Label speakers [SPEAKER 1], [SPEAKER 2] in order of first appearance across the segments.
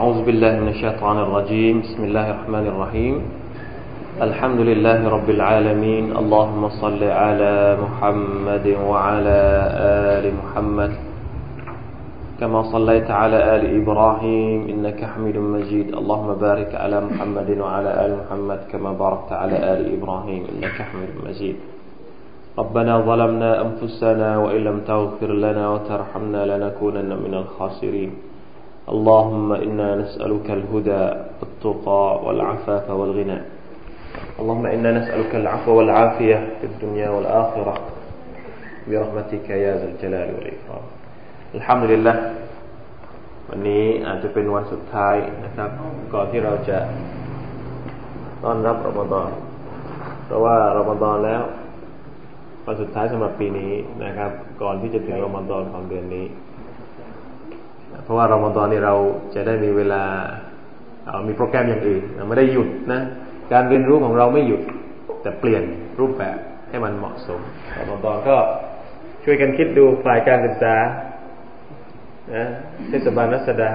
[SPEAKER 1] أعوذ بالله من الشيطان الرجيم. بسم الله الرحمن الرحيم. الحمد لله رب العالمين. اللهم صل على محمد وعلى آل محمد. كما صليت على آل إبراهيم إنك حميد مجيد. اللهم بارك على محمد وعلى آل محمد كما باركت على آل إبراهيم إنك حميد مجيد. ربنا ظلمنا أنفسنا وإن لم تغفر لنا وترحمنا لنكونن من الخاسرين. اللهم إنا نسألك الهدى والتقى والعفاف والغنى اللهم إنا نسألك العفو والعافية في الدنيا والآخرة برحمتك يا ذا الجلال والإكرام الحمد لله วันนี้อาจจะเป็นวันสุดท้ายนะครับ ก่อนที่เราจะต้อนรับรอมฎอนเพราะว่ารอมฎอนแล้ววันสุดท้ายสำหรับปีนี้นะครับ ก่อนที่จะถึงรอมฎอนของเดือนนี้ เพ ราะว่ารอมฎอนนี่เราจะได้มีเวลาเอามีโปรแกรมอย่างอื่นไม่ได้หยุดนะ การเรียนรู้ของเราไม่หยุดแต่เปลี่ยนรูปแบบให้มันเหมาะสมรอมฎอนก็ช่วยกันคิดดูฝ่ายการศึกษานะเทศบาลรัศดา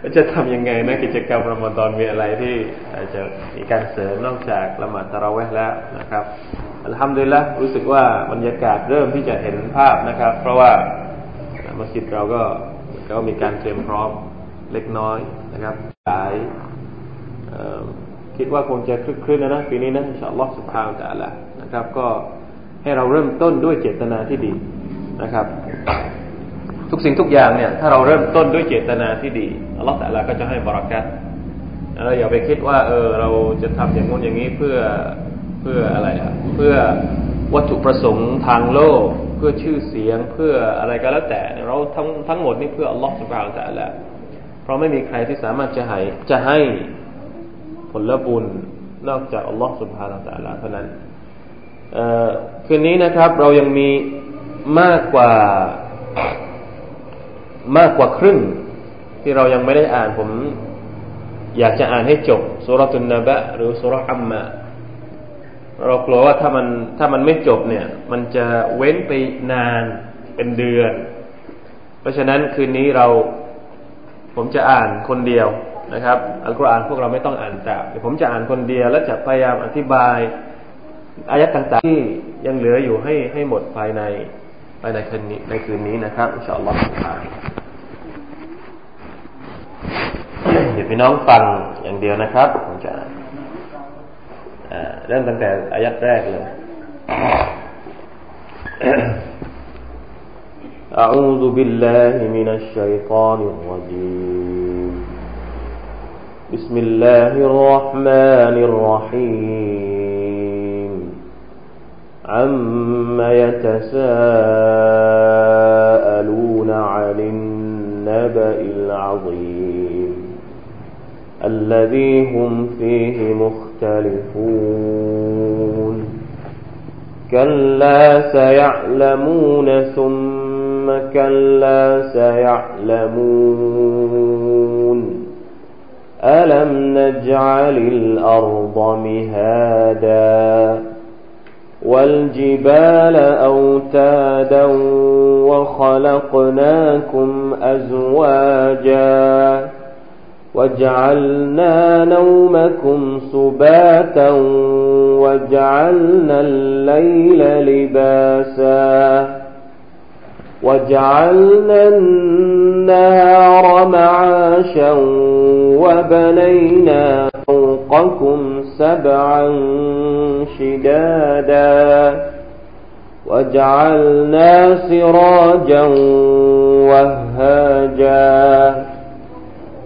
[SPEAKER 1] ว่าจะทำยังไงนะกิจกรรมรอมฎอนมีอะไรที่อาจจะมีการเสริมนอกจากละหมาดตะเราะเวห์แล้วนะครับอัลฮัมดุลิลละรู้สึกว่าบรรยากาศเริ่มที่จะเห็นภาพนะครับ เพราะว่ามัสยิดเราก็ ก็มีการเตรียมพร้อมเล็กน้อยนะครับหลายคิดว่าคงจะคลึกคลื้นนะนะปีนี้นะอินชาอัลลอฮฺสุบฮานตะละนะครับ ก็ให้เราเริ่มต้นด้วยเจตนาที่ดีนะครับ ทุกสิ่งทุกอย่างเนี่ย ถ้าเราเริ่มต้นด้วยเจตนาที่ดีอัลลอฮฺตะละก็จะให้บารักัตเราอย่าไปคิดว่า เออเราจะทำอย่างงู้นอย่างนี้เพื่อเพื่ออะไรอะเพื่อวัตถุประสงค์ทางโลก พื่อชื่อเสียงเพื่ออะไรก็แล้วแต่ เราทั้งทั้งหมดนี่เพื่ออัลลอฮฺสุบฮานตะละเพราะไม่มีใครที่สามารถจะให้จะให้ผลบุญนอกจากอัลลอฮฺสุบฮานาตะลาเท่านั้นคืนนี้นะครับเรายังมีมากกว่ามากกว่าครึ่ง ที่เรายังไม่ได้อ่านผม อยากจะอ่านให้จบสุรตุนนบะหรือสุรอัมมะ เรากลัวว่าถ้ามันถ้ามันไม่จบเนี่ย มันจะเว้นไปนานเป็นเดือน เพราะฉะนั้นคืนนี้เราผมจะอ่านคนเดียวนะครับ อัลกุรอานพวกเราไม่ต้องอ่านตามผมจะอ่านคนเดียว และจะพยายามอธิบายอายัดต่างๆที่ยังเหลืออยู่ให้ให้หมดภายในภายในคืนนี้ในคืนนี้นะครับอินชาอัลลอฮฺเดี๋ยวพี่น้องฟังอย่างเดียวนะครับผมจะ เริ่มตั้งแต่อายัดแรกเลย أعوذ بالله من الشيطان الرجيم بسم الله الرحمن الرحيم عم يتساءلون عن النبأ العظيم الذي هم فيه مختلفون. كلا سيعلمون ثم كلا سيعلمون. ألم نجعل الأرض مهادا والجبال أوتادا وخلقناكم أزواجا وجعلنا نومكم سباتا وجعلنا الليل لباسا وجعلنا النهار معاشا وبنينا فوقكم سبعا شدادا وجعلنا سراجا وهاجا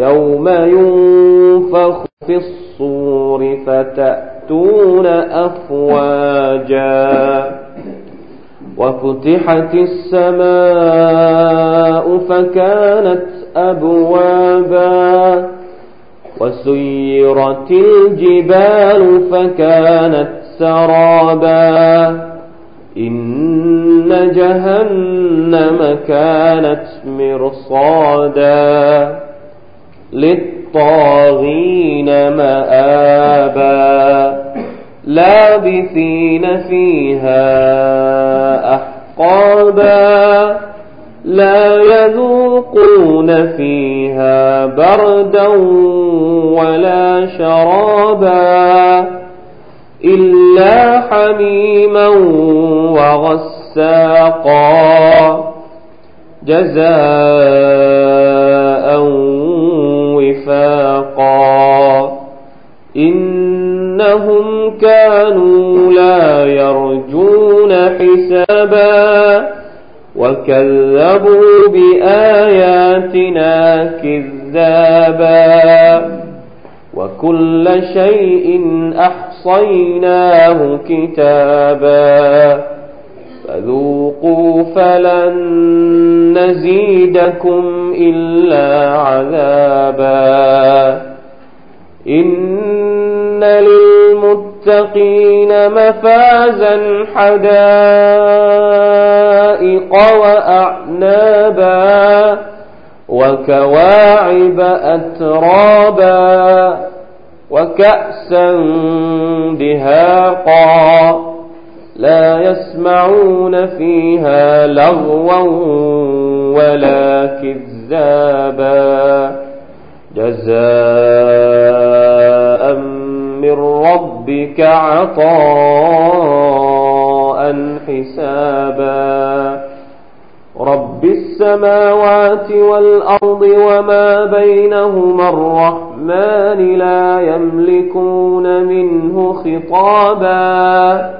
[SPEAKER 1] يوم ينفخ في الصور فتأتون أفواجا وفتحت السماء فكانت أبوابا وسيرت الجبال فكانت سرابا إن جهنم كانت مرصادا للطاغين مآبا لابثين فيها أحقابا لا يذوقون فيها بردا ولا شرابا إلا حميما وغساقا. جزاء وفاقا إنهم كانوا لا يرجون حسابا وكذبوا بآياتنا كذابا. وكل شيء أحصيناه كتابا. فذوقوا فلن نزيدكم إلا عذابا. إن للمتقين مفازا حدائق وأعنابا وكواعب أترابا وكأسا دهاقا. لا يسمعون فيها لغوا ولا كذابا. جزاء من ربك عطاء حسابا. رب السماوات والأرض وما بينهما الرحمن لا يملكون منه خطابا.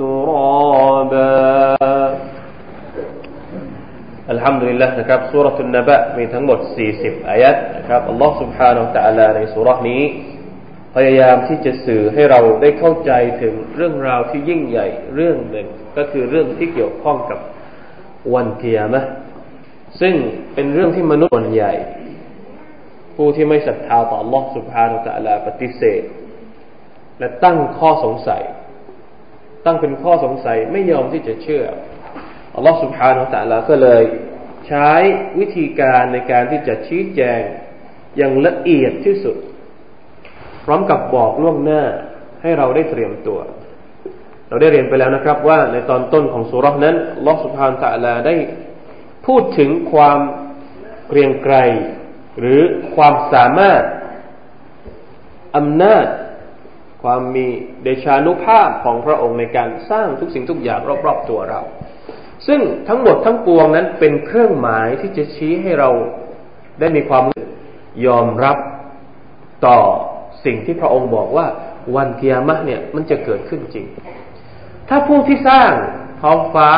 [SPEAKER 1] ترابا الحمد لله นะครับสุรทุนนบะมีทั้งหมด40อายัดนะครับอัลลอฮ์ سبحانه และ تعالى ในสุรนี้ พยายามที่จะสื่อให้เราได้เข้าใจถึงเรื่องราวที่ยิ่งใหญ่เรื่องหนึ่ง ก็คือเรื่องที่เกี่ยวข้องกับวันเกียรมะซึ่งเป็นเรื่องที่มนุษย์ส่วนใหญ่ ผู้ที่ไม่ศรัทธาต่อ Allah سبحانه และ تعالى ปฏิเสธ และตั้งข้อสงสัย ตั้งเป็นข้อสงสัยไม่ยอมที่จะเชื่ออัลลอฮฺสุบฮานาอัลาก็เลย ใช้วิธีการในการที่จะชี้แจงอย่างละเอียดที่สุด พร้อมกับบอกล่วงหน้าให้เราได้เตรียมตัว เราได้เรียนไปแล้วนะครับว่าในตอนต้นของสุรษนั้นลอสุภานตะลาได้พูดถึงความเกรียงไกรหรือความสามารถอำนาจ ความมีเดชานุภาพของพระองค์ในการสร้างทุกสิ่งทุกอย่างรอบๆตัวเรา ซึ่งทั้งหมดทั้งปวงนั้นเป็นเครื่องหมายที่จะชี้ให้เราได้มีความยอมรับต่อสิ่งที่พระองค์บอกว่าวันเกียรมะเนี่ยมันจะเกิดขึ้นจริง ถ้าผู้ที่สร้างท้องฟ้า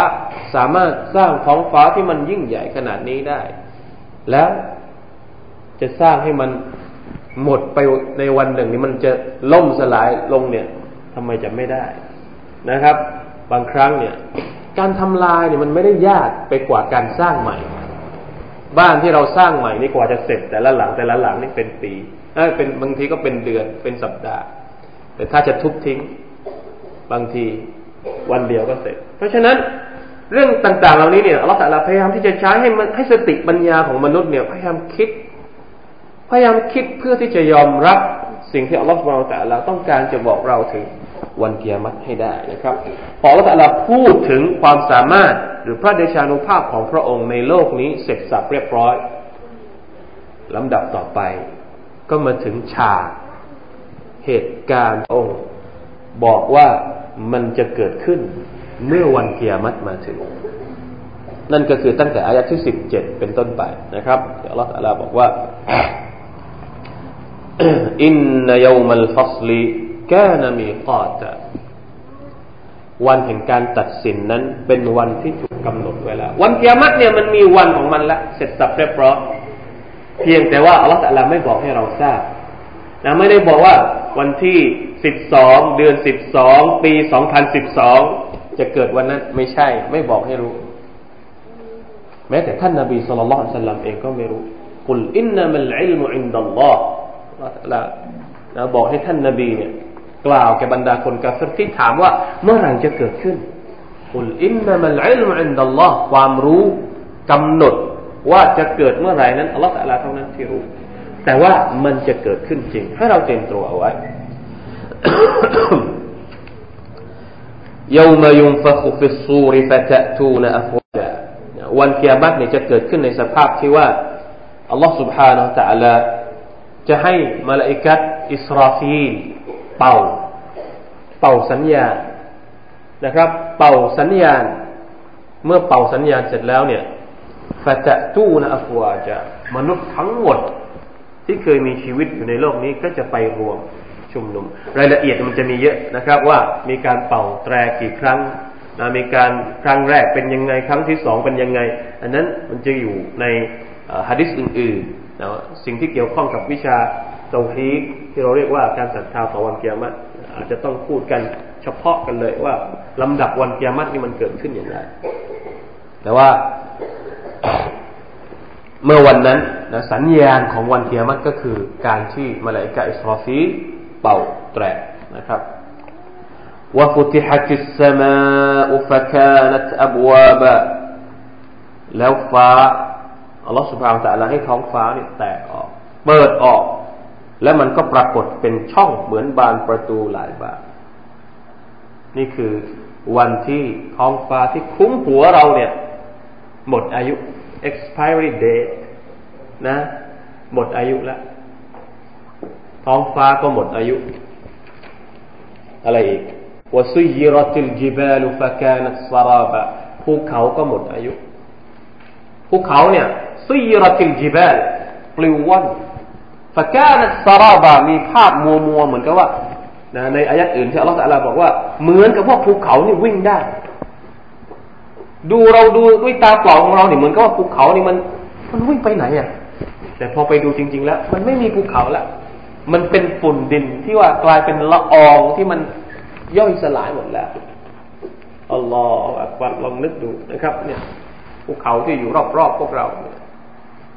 [SPEAKER 1] สามารถสร้างท้องฟ้าที่มันยิ่งใหญ่ขนาดนี้ได้ แล้วจะสร้างให้มัน หมดไปในวันหนึ่งนี้มันจะล่มสลายลงเนี่ยทำไมจะไม่ได้นะครับ บางครั้งเนี่ย การทำลายเนี่ยมันไม่ได้ยากไปกว่าการสร้างใหม่ บ้านที่เราสร้างใหม่นี่กว่าจะเสร็จ แต่ละหลังแต่ละหลังนี่เป็นปีเป็นบางทีก็เป็นเดือนเป็นสัปดาห์ แต่ถ้าจะทุบทิ้ง บางทีวันเดียวก็เสร็จ เพราะฉะนั้นเรื่องต่างๆ เหล่านี้เนี่ยเราแต่ละพยายามที่จะใช้ให้มันให้สติปัญญาของมนุษย์เนี่ยพยายามคิด พยายามคิดเพื่อที่จะยอมรับสิ่งที่อัลลอฮฺเราแต่เราต้องการจะบอกเราถึงวันเกียรติให้ได้นะครับพออัลลอฮฺเราพูดถึงความสามารถหรือพระเดชานุภาพของพระองค์ในโลกนี้เสร็จสับเรียบร้อยลำดับต่อไป ก็มาถึงฉากเหตุการณ์องค์ บอกว่ามันจะเกิดขึ้นเมื่อวันเกียรติมาถึง นั่นก็คือตั้งแต่อายะที่สิบเจ็ดเป็นต้นไปนะครับอัลลอฮฺบอกว่า อินนยามัลฟัสลีกนมีกาตวันแห่งการตัดสินนั้นเป็นวันที่ถูกกำหนดไว้แล้ว วันเกียรติเนี่ยมันมีวันของมันละเสร็จสับเรียบร้อยเพียงแต่ว่าอัลลอฮฺลาไม่บอกให้เราทราบนะไม่ได้บอกว่าวันที่สิบสองเดือนสิบสองปีสองพันสิบสองจะเกิดวันนั้นไม่ใช่ ไม่บอกให้รู้ แม้แต่ท่านนาบีสุลต่านสัลลัมเองก็ไม่รู้กุลอินนามัลอิลมุอินดัลลอฮ์ ละนะบอกให้ท่านนาบีเนี่ยกล่าวแก่บรรดาคนกาฟรที่ถามว่าเมื่อไหร่จะเกิดขึ้นกุลอินนามัลอิลมุอินดัลลอฮ์ความรู้กำหนดว่าจะเกิดเมื่อไหร่นั้นอัลลอฮฺตะลาเท่านั้นที่รู้ แต่ว่ามันจะเกิดขึ้นจริง ให้เราเตรียมตัวเอาไว้ يوم ينفخ في الصور فتأتون أفواجا วันเกียรติเนี่ยจะเกิดขึ้นในสภาพที่ว่าอัลลอฮฺ سبحانه และ تعالى จะให้มาลาอิกัดอิสราฟีลเป่า เป่าสัญญาณนะครับ เป่าสัญญาณ เมื่อเป่าสัญญาณเสร็จแล้วเนี่ยฟะตะตูนอัฟวาจะมนุษย์ทั้งหมดที่เคยมีชีวิตอยู่ในโลกนี้ก็จะไปรวมชุมนุม รายละเอียดมันจะมีเยอะนะครับ ว่ามีการเป่าแตรกี่ครั้งนะมีการครั้งแรกเป็นยังไงครั้งที่สองเป็นยังไง อันนั้นมันจะอยู่ในฮะดิษอื่นๆ นะสิ่งที่เกี่ยวข้องกับวิชาเตาฮีที่เราเรียกว่าการศรัทธาต่อวันเกียรติอาจจะต้องพูดกันเฉพาะกันเลยว่าลำดับวันเกียรตินี่มันเกิดขึ้นอย่างไรแต่ว่าเมื่อวันนั้นนะสัญญาณของวันเกียรติก็คือการที่มาลาอิกะอิสราฟีเป่าแตรนะครับ وفتحت السماء فكانت أبوابا แล้วฟ้า อัลลอฮฺสุบฮานตะลาให้ท้องฟ้าเนี่ยแตกออก เปิดออก แล้วมันก็ปรากฏเป็นช่องเหมือนบานประตูหลายบานนี่คือวันที่ท้องฟ้าที่คุ้มหัวเราเนี่ย หมดอายุ expiry date นะ หมดอายุแล้ว ท้องฟ้าก็หมดอายุ อะไรอีกวซุยรติลจิบาลุฟะกานัสซาราบะภูเขาก็หมดอายุภูเขาเนี่ย ซุยรติลจิบาลปลิวว่อนฟะกานสาราบะมีภาพมัวมัวเหมือนกับว่านะในอายัดอื่นที่อัลลอฮฺบอกว่าเหมือนกับพว่าภูเขานี่วิ่งได้ ดูเราดูด้วยตาเปล่าของเราเนี่ยเหมือนกับว่าภูเขานี่มัน มันวิ่งไปไหนอะ แต่พอไปดูจริง ๆ แล้ว มันไม่มีภูเขาละมันเป็นฝุ่นดินที่ว่ากลายเป็นละอองที่มันย่อยสลายหมดแล้วอัลลอฮฺอักบัรลองนึกดูนะครับ เนี่ยภูเขาที่อยู่รอบๆพวกเรา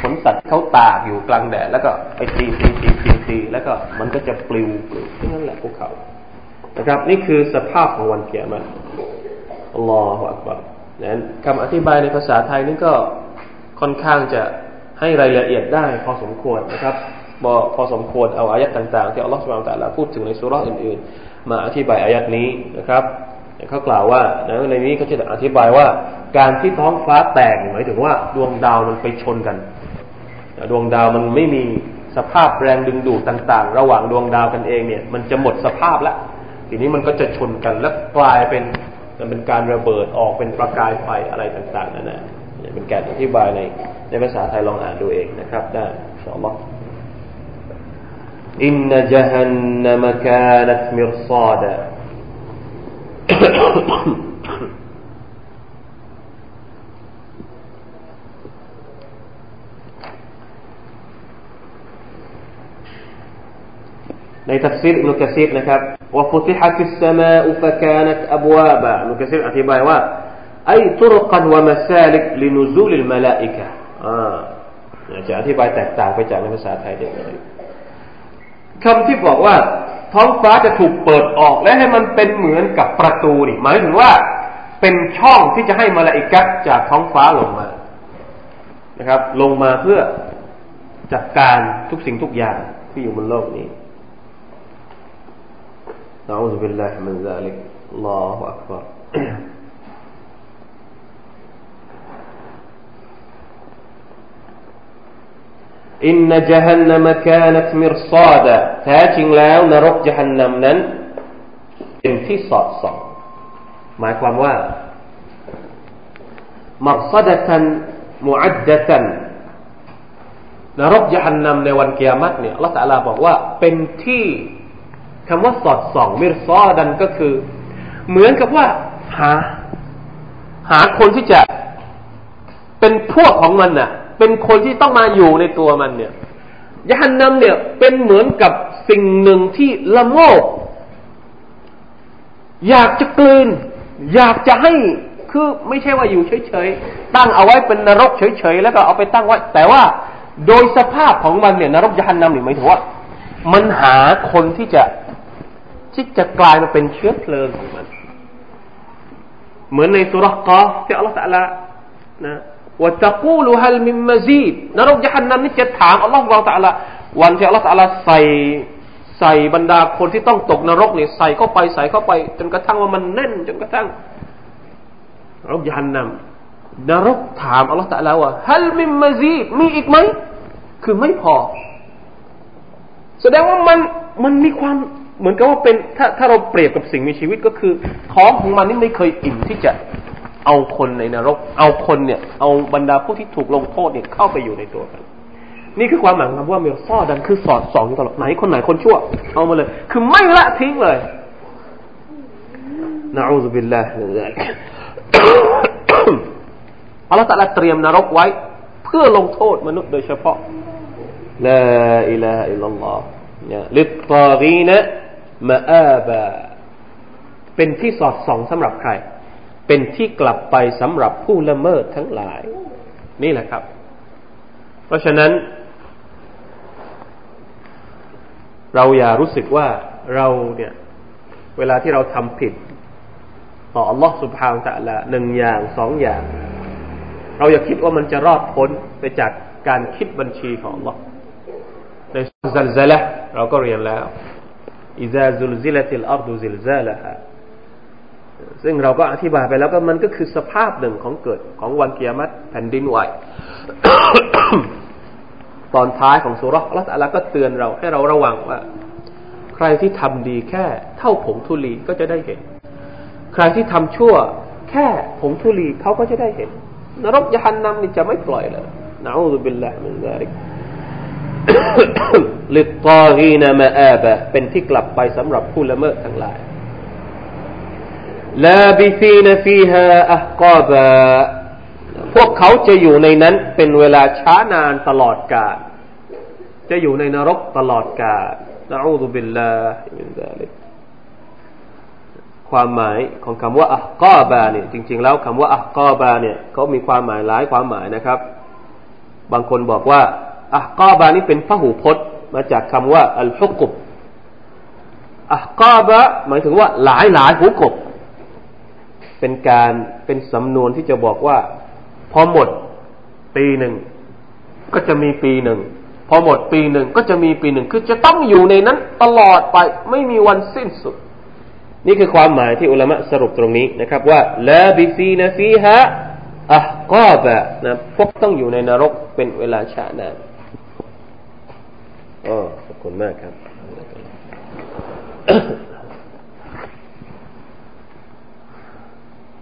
[SPEAKER 1] ขนสัตว์เขาตากอยู่กลางแดดแล้วก็ไปตีตีตีตีตีแล้วก็มันก็จะปลิวปลิวนั่นแหละภูเขานะครับ นี่คือสภาพของวันเกียรติอัลลอฮฺอักบารนั้นคำอธิบายในภาษาไทยนี่ก็ค่อนข้างจะให้รายละเอียดได้พอสมควรนะครับพอพอสมควรเอาอายัดต่างๆ ที่อัลลอฮฺสุบานตะลาพูดถึงในสุราอื่นๆ มาอธิบายอายัดนี้นะครับ เขากล่าวว่าในนี้เขาจะอธิบายว่า การที่ท้องฟ้าแตกหมายถึงว่าดวงดาวมันไปชนกัน ดวงดาวมันไม่มีสภาพแรงดึงดูดต่าง ๆ ระหว่างดวงดาวกันเองเนี่ย มันจะหมดสภาพแล้วทีนี้มันก็จะชนกันแล้วกลายเป็นมันเป็นการระเบิดออกเป็นประกายไฟอะไรต่าง ๆนั่นแหละเป็นการอธิบายในในภาษาไทยลองอ่านดูเองนะครับได้สอลอินนจฮันนมกานัตมิรซาดะ ในทัฟซีรอิบนุกะซีรนะครับوفتحت السماء فكانت أبوابا อิบนุกะซีรอธิบายว่าأي طرقا ومسالك لنزول الملائكة อ่าจะอธิบายแตกต่างไปจากในภาษาไทยเด็กเลยคำที่บอกว่า ท้องฟ้าจะถูกเปิดออกและให้มันเป็นเหมือนกับประตูนี่หมายถึงว่าเป็นช่องที่จะให้มาลาอิกัสจากท้องฟ้าลงมานะครับ ลงมาเพื่อจัดการทุกสิ่งทุกอย่างที่อยู่บนโลกนี้ อินนจัฮันนามกา
[SPEAKER 2] นัตมิรซาดะ
[SPEAKER 1] แท้จริงแล้วนรกจัฮันนำนั้น เป็นที่สอดส่อง หมายความว่ามักซดะตันมุอัดดะตันนรกจยานนำในวันเกียรติเนี่ยละตะลาบอกว่าเป็นที่คำว่าสอดส่อง มิรซอดันก็คือ เหมือนกับว่าหา หาคนที่จะเป็นพวกของมันน่ะ เป็นคนที่ต้องมาอยู่ในตัวมันเนี่ยยันนำเนี่ยเป็นเหมือนกับสิ่งหนึ่งที่ละโมบอยากจะกลืน อยากจะให้คือไม่ใช่ว่าอยู่เฉยๆ ตั้งเอาไว้เป็นนรกเฉยๆ แล้วก็เอาไปตั้งไว้ แต่ว่าโดยสภาพของมันเนี่ยนรกยานนำเนี่ยหมายถึงว่า มันหาคนที่จะที่จะกลายมาเป็นเชื้อเพลิงของมัน เหมือนในสุรกะที่อัลลอฮฺตะลานะ ว่าจะกูลูฮัลมิมมซีดนรกยานนำนี่จะถามอัลลอฮฺเราตะลาวันที่อัลลอฮฺตะลาใส่ใส่บรรดาคนที่ต้องตกนรกเนี่ยใส่เข้าไปใส่เข้าไป จนกระทั่งว่ามันแน่น จนกระทั่งนรกยานนำนรกถามอัลลอฮฺตะลาว่าฮัลมิมมซีดมีอีกไหมคือไม่พอ แสดงว่ามันมันมีความเหมือนกับว่าเป็นถ้าถ้าเราเปรียบกับสิ่งมีชีวิตก็คือ ท้องของมันนี่ไม่เคยอิ่มที่จะ เอาคนในนรก เอาคนเนี่ย เอาบรรดาผู้ที่ถูกลงโทษเนี่ยเข้าไปอยู่ในตัวกัน นี่คือความหมายคำว่าเมลซ่อดันคือสอดส่องตลอดไหนคนไหนคนชั่ว เอามาเลย คือไม่ละทิ้งเลยนะอูซุบิลลาฮิอัลลอฮฺตะลาเตรียมนรกไว้ เพื่อลงโทษมนุษย์โดยเฉพาะลาอิลาฮอิลลัลลอฮ์ลิตตากีนะมาอาบาเป็นที่สอดส่องสำหรับใคร เป็นที่กลับไปสำหรับผู้ละเมิดทั้งหลาย นี่แหละครับ เพราะฉะนั้น เราอย่ารู้สึกว่าเราเนี่ย เวลาที่เราทำผิด ต่ออัลลอฮ์สุบฮาวตะละหนึ่งอย่างสองอย่าง เราอย่าคิดว่ามันจะรอดพ้นไปจากการคิดบัญชีของอัลลอฮ์ในซัลซาละเราก็เรียนแล้วإذا زلزلت الأرض زلزالها ซึ่งเราก็อธิบายไปแล้วก็มันก็คือสภาพหนึ่งของเกิดของวันกิยามัตแผ่นดินไหวตอนท้ายของสูเราะฮฺอัลลอฮฺก็เตือนเราให้เราระวังว่า ใครที่ทำดีแค่ เท่าผงธุลีก็จะได้เห็น ใครที่ทำชั่ว แค่ผงธุลีเขาก็จะได้เห็น นรกญะฮันนัมนี่จะไม่ปล่อยเลยนะأعوذ بالله من ذلك للطاغين مآبا เป็นที่กลับไปสำหรับผู้ละเมิดทั้งหลาย لابثين فيها أحقابا พวกเขาจะอยู่ในนั้นเป็นเวลาช้านานตลอดกาลจะอยู่ในนรกตลอดกาลนะอูซุบิลลาฮิมินซาลิกความหมายของคำว่าอักกาบะเนี่ยจริง ๆ แล้วคำว่าอักกาบะเนี่ยเขามีความหมายหลายความหมายนะครับ บางคนบอกว่าอักาบานี่เป็นพหูพจน์มาจากคำว่าอัลฮุกุบอักาบะหมายถึงว่าหลายหลายหูกบ เป็นการเป็นสำนวนที่จะบอกว่า พอหมดปีหนึ่งก็จะมีปีหนึ่งพอหมดปีหนึ่งก็จะมีปีหนึ่งคือจะต้องอยู่ในนั้นตลอดไปไม่มีวันสิ้นสุด นี่คือความหมายที่อุลามะสรุปตรงนี้นะครับว่าลาบิซีนฟีฮะอักกาบะนะพวกต้องอยู่ในนรกเป็นเวลาชานานอ๋อขอบคุณมากครับ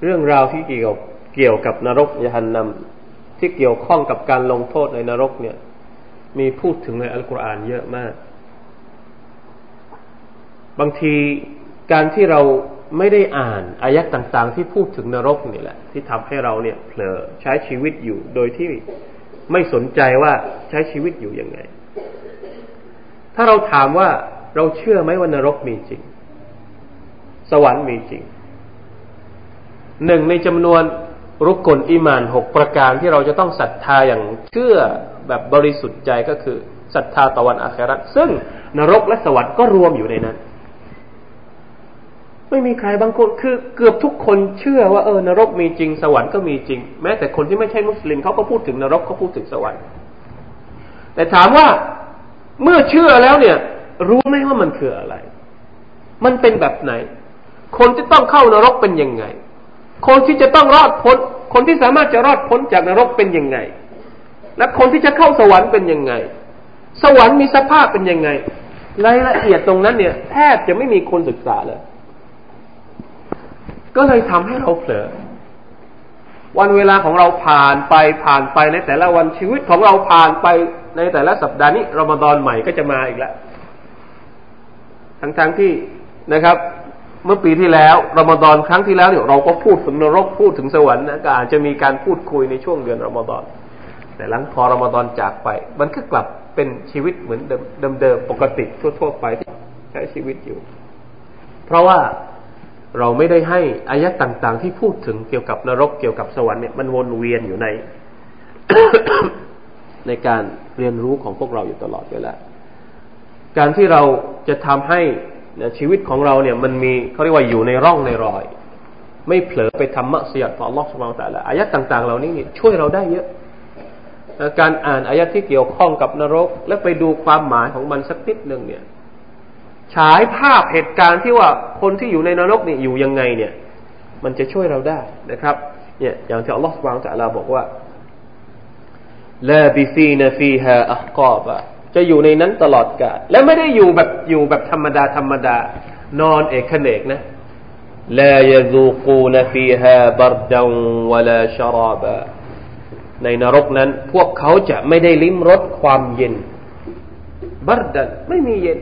[SPEAKER 1] เรื่องราวที่เกี่ยวเกี่ยวกับนรกยานนำที่เกี่ยวข้องกับการลงโทษในนรกเนี่ย มีพูดถึงในอัลกุรอานเยอะมาก บางทีการที่เราไม่ได้อ่านอายักต่างๆ ที่พูดถึงนรกนี่แหละ ที่ทำให้เราเนี่ยเผลอใช้ชีวิตอยู่โดยที่ไม่สนใจว่าใช้ชีวิตอยู่ยังไง ถ้าเราถามว่า
[SPEAKER 2] เราเชื่อไหมว่านรกมีจริง สวรรค์มีจริง หนึ่งในจำนวนรุกกลอิมานหกประการที่เราจะต้องศรัทธาอย่างเชื่อแบบบริสุทธิ์ใจก็คือศรัทธาต่อวันอาคราซึ่งนรกและสวรรค์ก็รวมอยู่ในนั้น ไม่มีใครบางคนคือเกือบทุกคนเชื่อว่าเออนรกมีจริงสวรรค์ก็มีจริง แม้แต่คนที่ไม่ใช่มุสลิมเขาก็พูดถึงนรกเขาพูดถึงสวรรค์ แต่ถามว่าเมื่อเชื่อแล้วเนี่ย รู้ไหมว่ามันคืออะไร มันเป็นแบบไหน คนที่ต้องเข้านรกเป็นยังไง คนที่จะต้องรอดพ้น คนที่สามารถจะรอดพ้นจากนรกเป็นยังไง และคนที่จะเข้าสวรรค์เป็นยังไง สวรรค์มีสภาพเป็นยังไงรายละเอียดตรงนั้นเนี่ยแทบจะไม่มีคนศึกษาเลย ก็เลยทำให้เราเผลอวันเวลาของเราผ่านไปผ่านไปในแต่ละวันชีวิตของเราผ่านไปในแต่ละสัปดาห์นี้รอมฎอนใหม่ก็จะมาอีกแล้วทั้งๆทที่นะครับ เมื่อปีที่แล้วรอมฎอนครั้งที่แล้วเนี่ยเราก็พูดถึงนรกพูดถึงสวรรค์นะก็อาจจะมีการพูดคุยในช่วงเดือนรอมฎอนแต่หลังพอรอมฎอนจากไป มันก็กลับเป็นชีวิตเหมือนเดิมๆปกติทั่วๆไปที่ใช้ชีวิตอยู่ เพราะว่าเราไม่ได้ให้อายะต่างๆ ที่พูดถึงเกี่ยวกับนรกเกี่ยวกับสวรรค์เนี่ยมันวนเวียนอยู่ใน ในการเรียนรู้ของพวกเราอยู่ตลอดเวลาการที่เราจะทำให้ ชีวิตของเราเนี่ยมันมีเขาเรียกว่าอยู่ในร่องในรอย ไม่เผลอไปทำมะเสียดต่อลอกสมองแต่ละอายะต่าง ๆ เหล่านี้นี่ช่วยเราได้เยอะการอ่านอายะที่เกี่ยวข้องกับนรก และไปดูความหมายของมันสักนิดหนึ่งเนี่ย ฉายภาพเหตุการณ์ที่ว่าคนที่อยู่ในนรกเนี่ยอยู่ยังไงเนี่ย มันจะช่วยเราได้นะครับ เนี่ยอย่างที่อัลลอฮฺสุบานตะลาบอกว่าลาบิซีนฟีฮาอักอบะ จะอยู่ในนั้นตลอดกาลและไม่ได้อยู่แบบอยู่แบบธรรมดาธรรมดานอนเอกเนกนะลายซูกูนฟีฮาบรดังวลาชราบะในนรกนั้น พวกเขาจะไม่ได้ลิ้มรสความเย็นبردا ไม่มีเย็น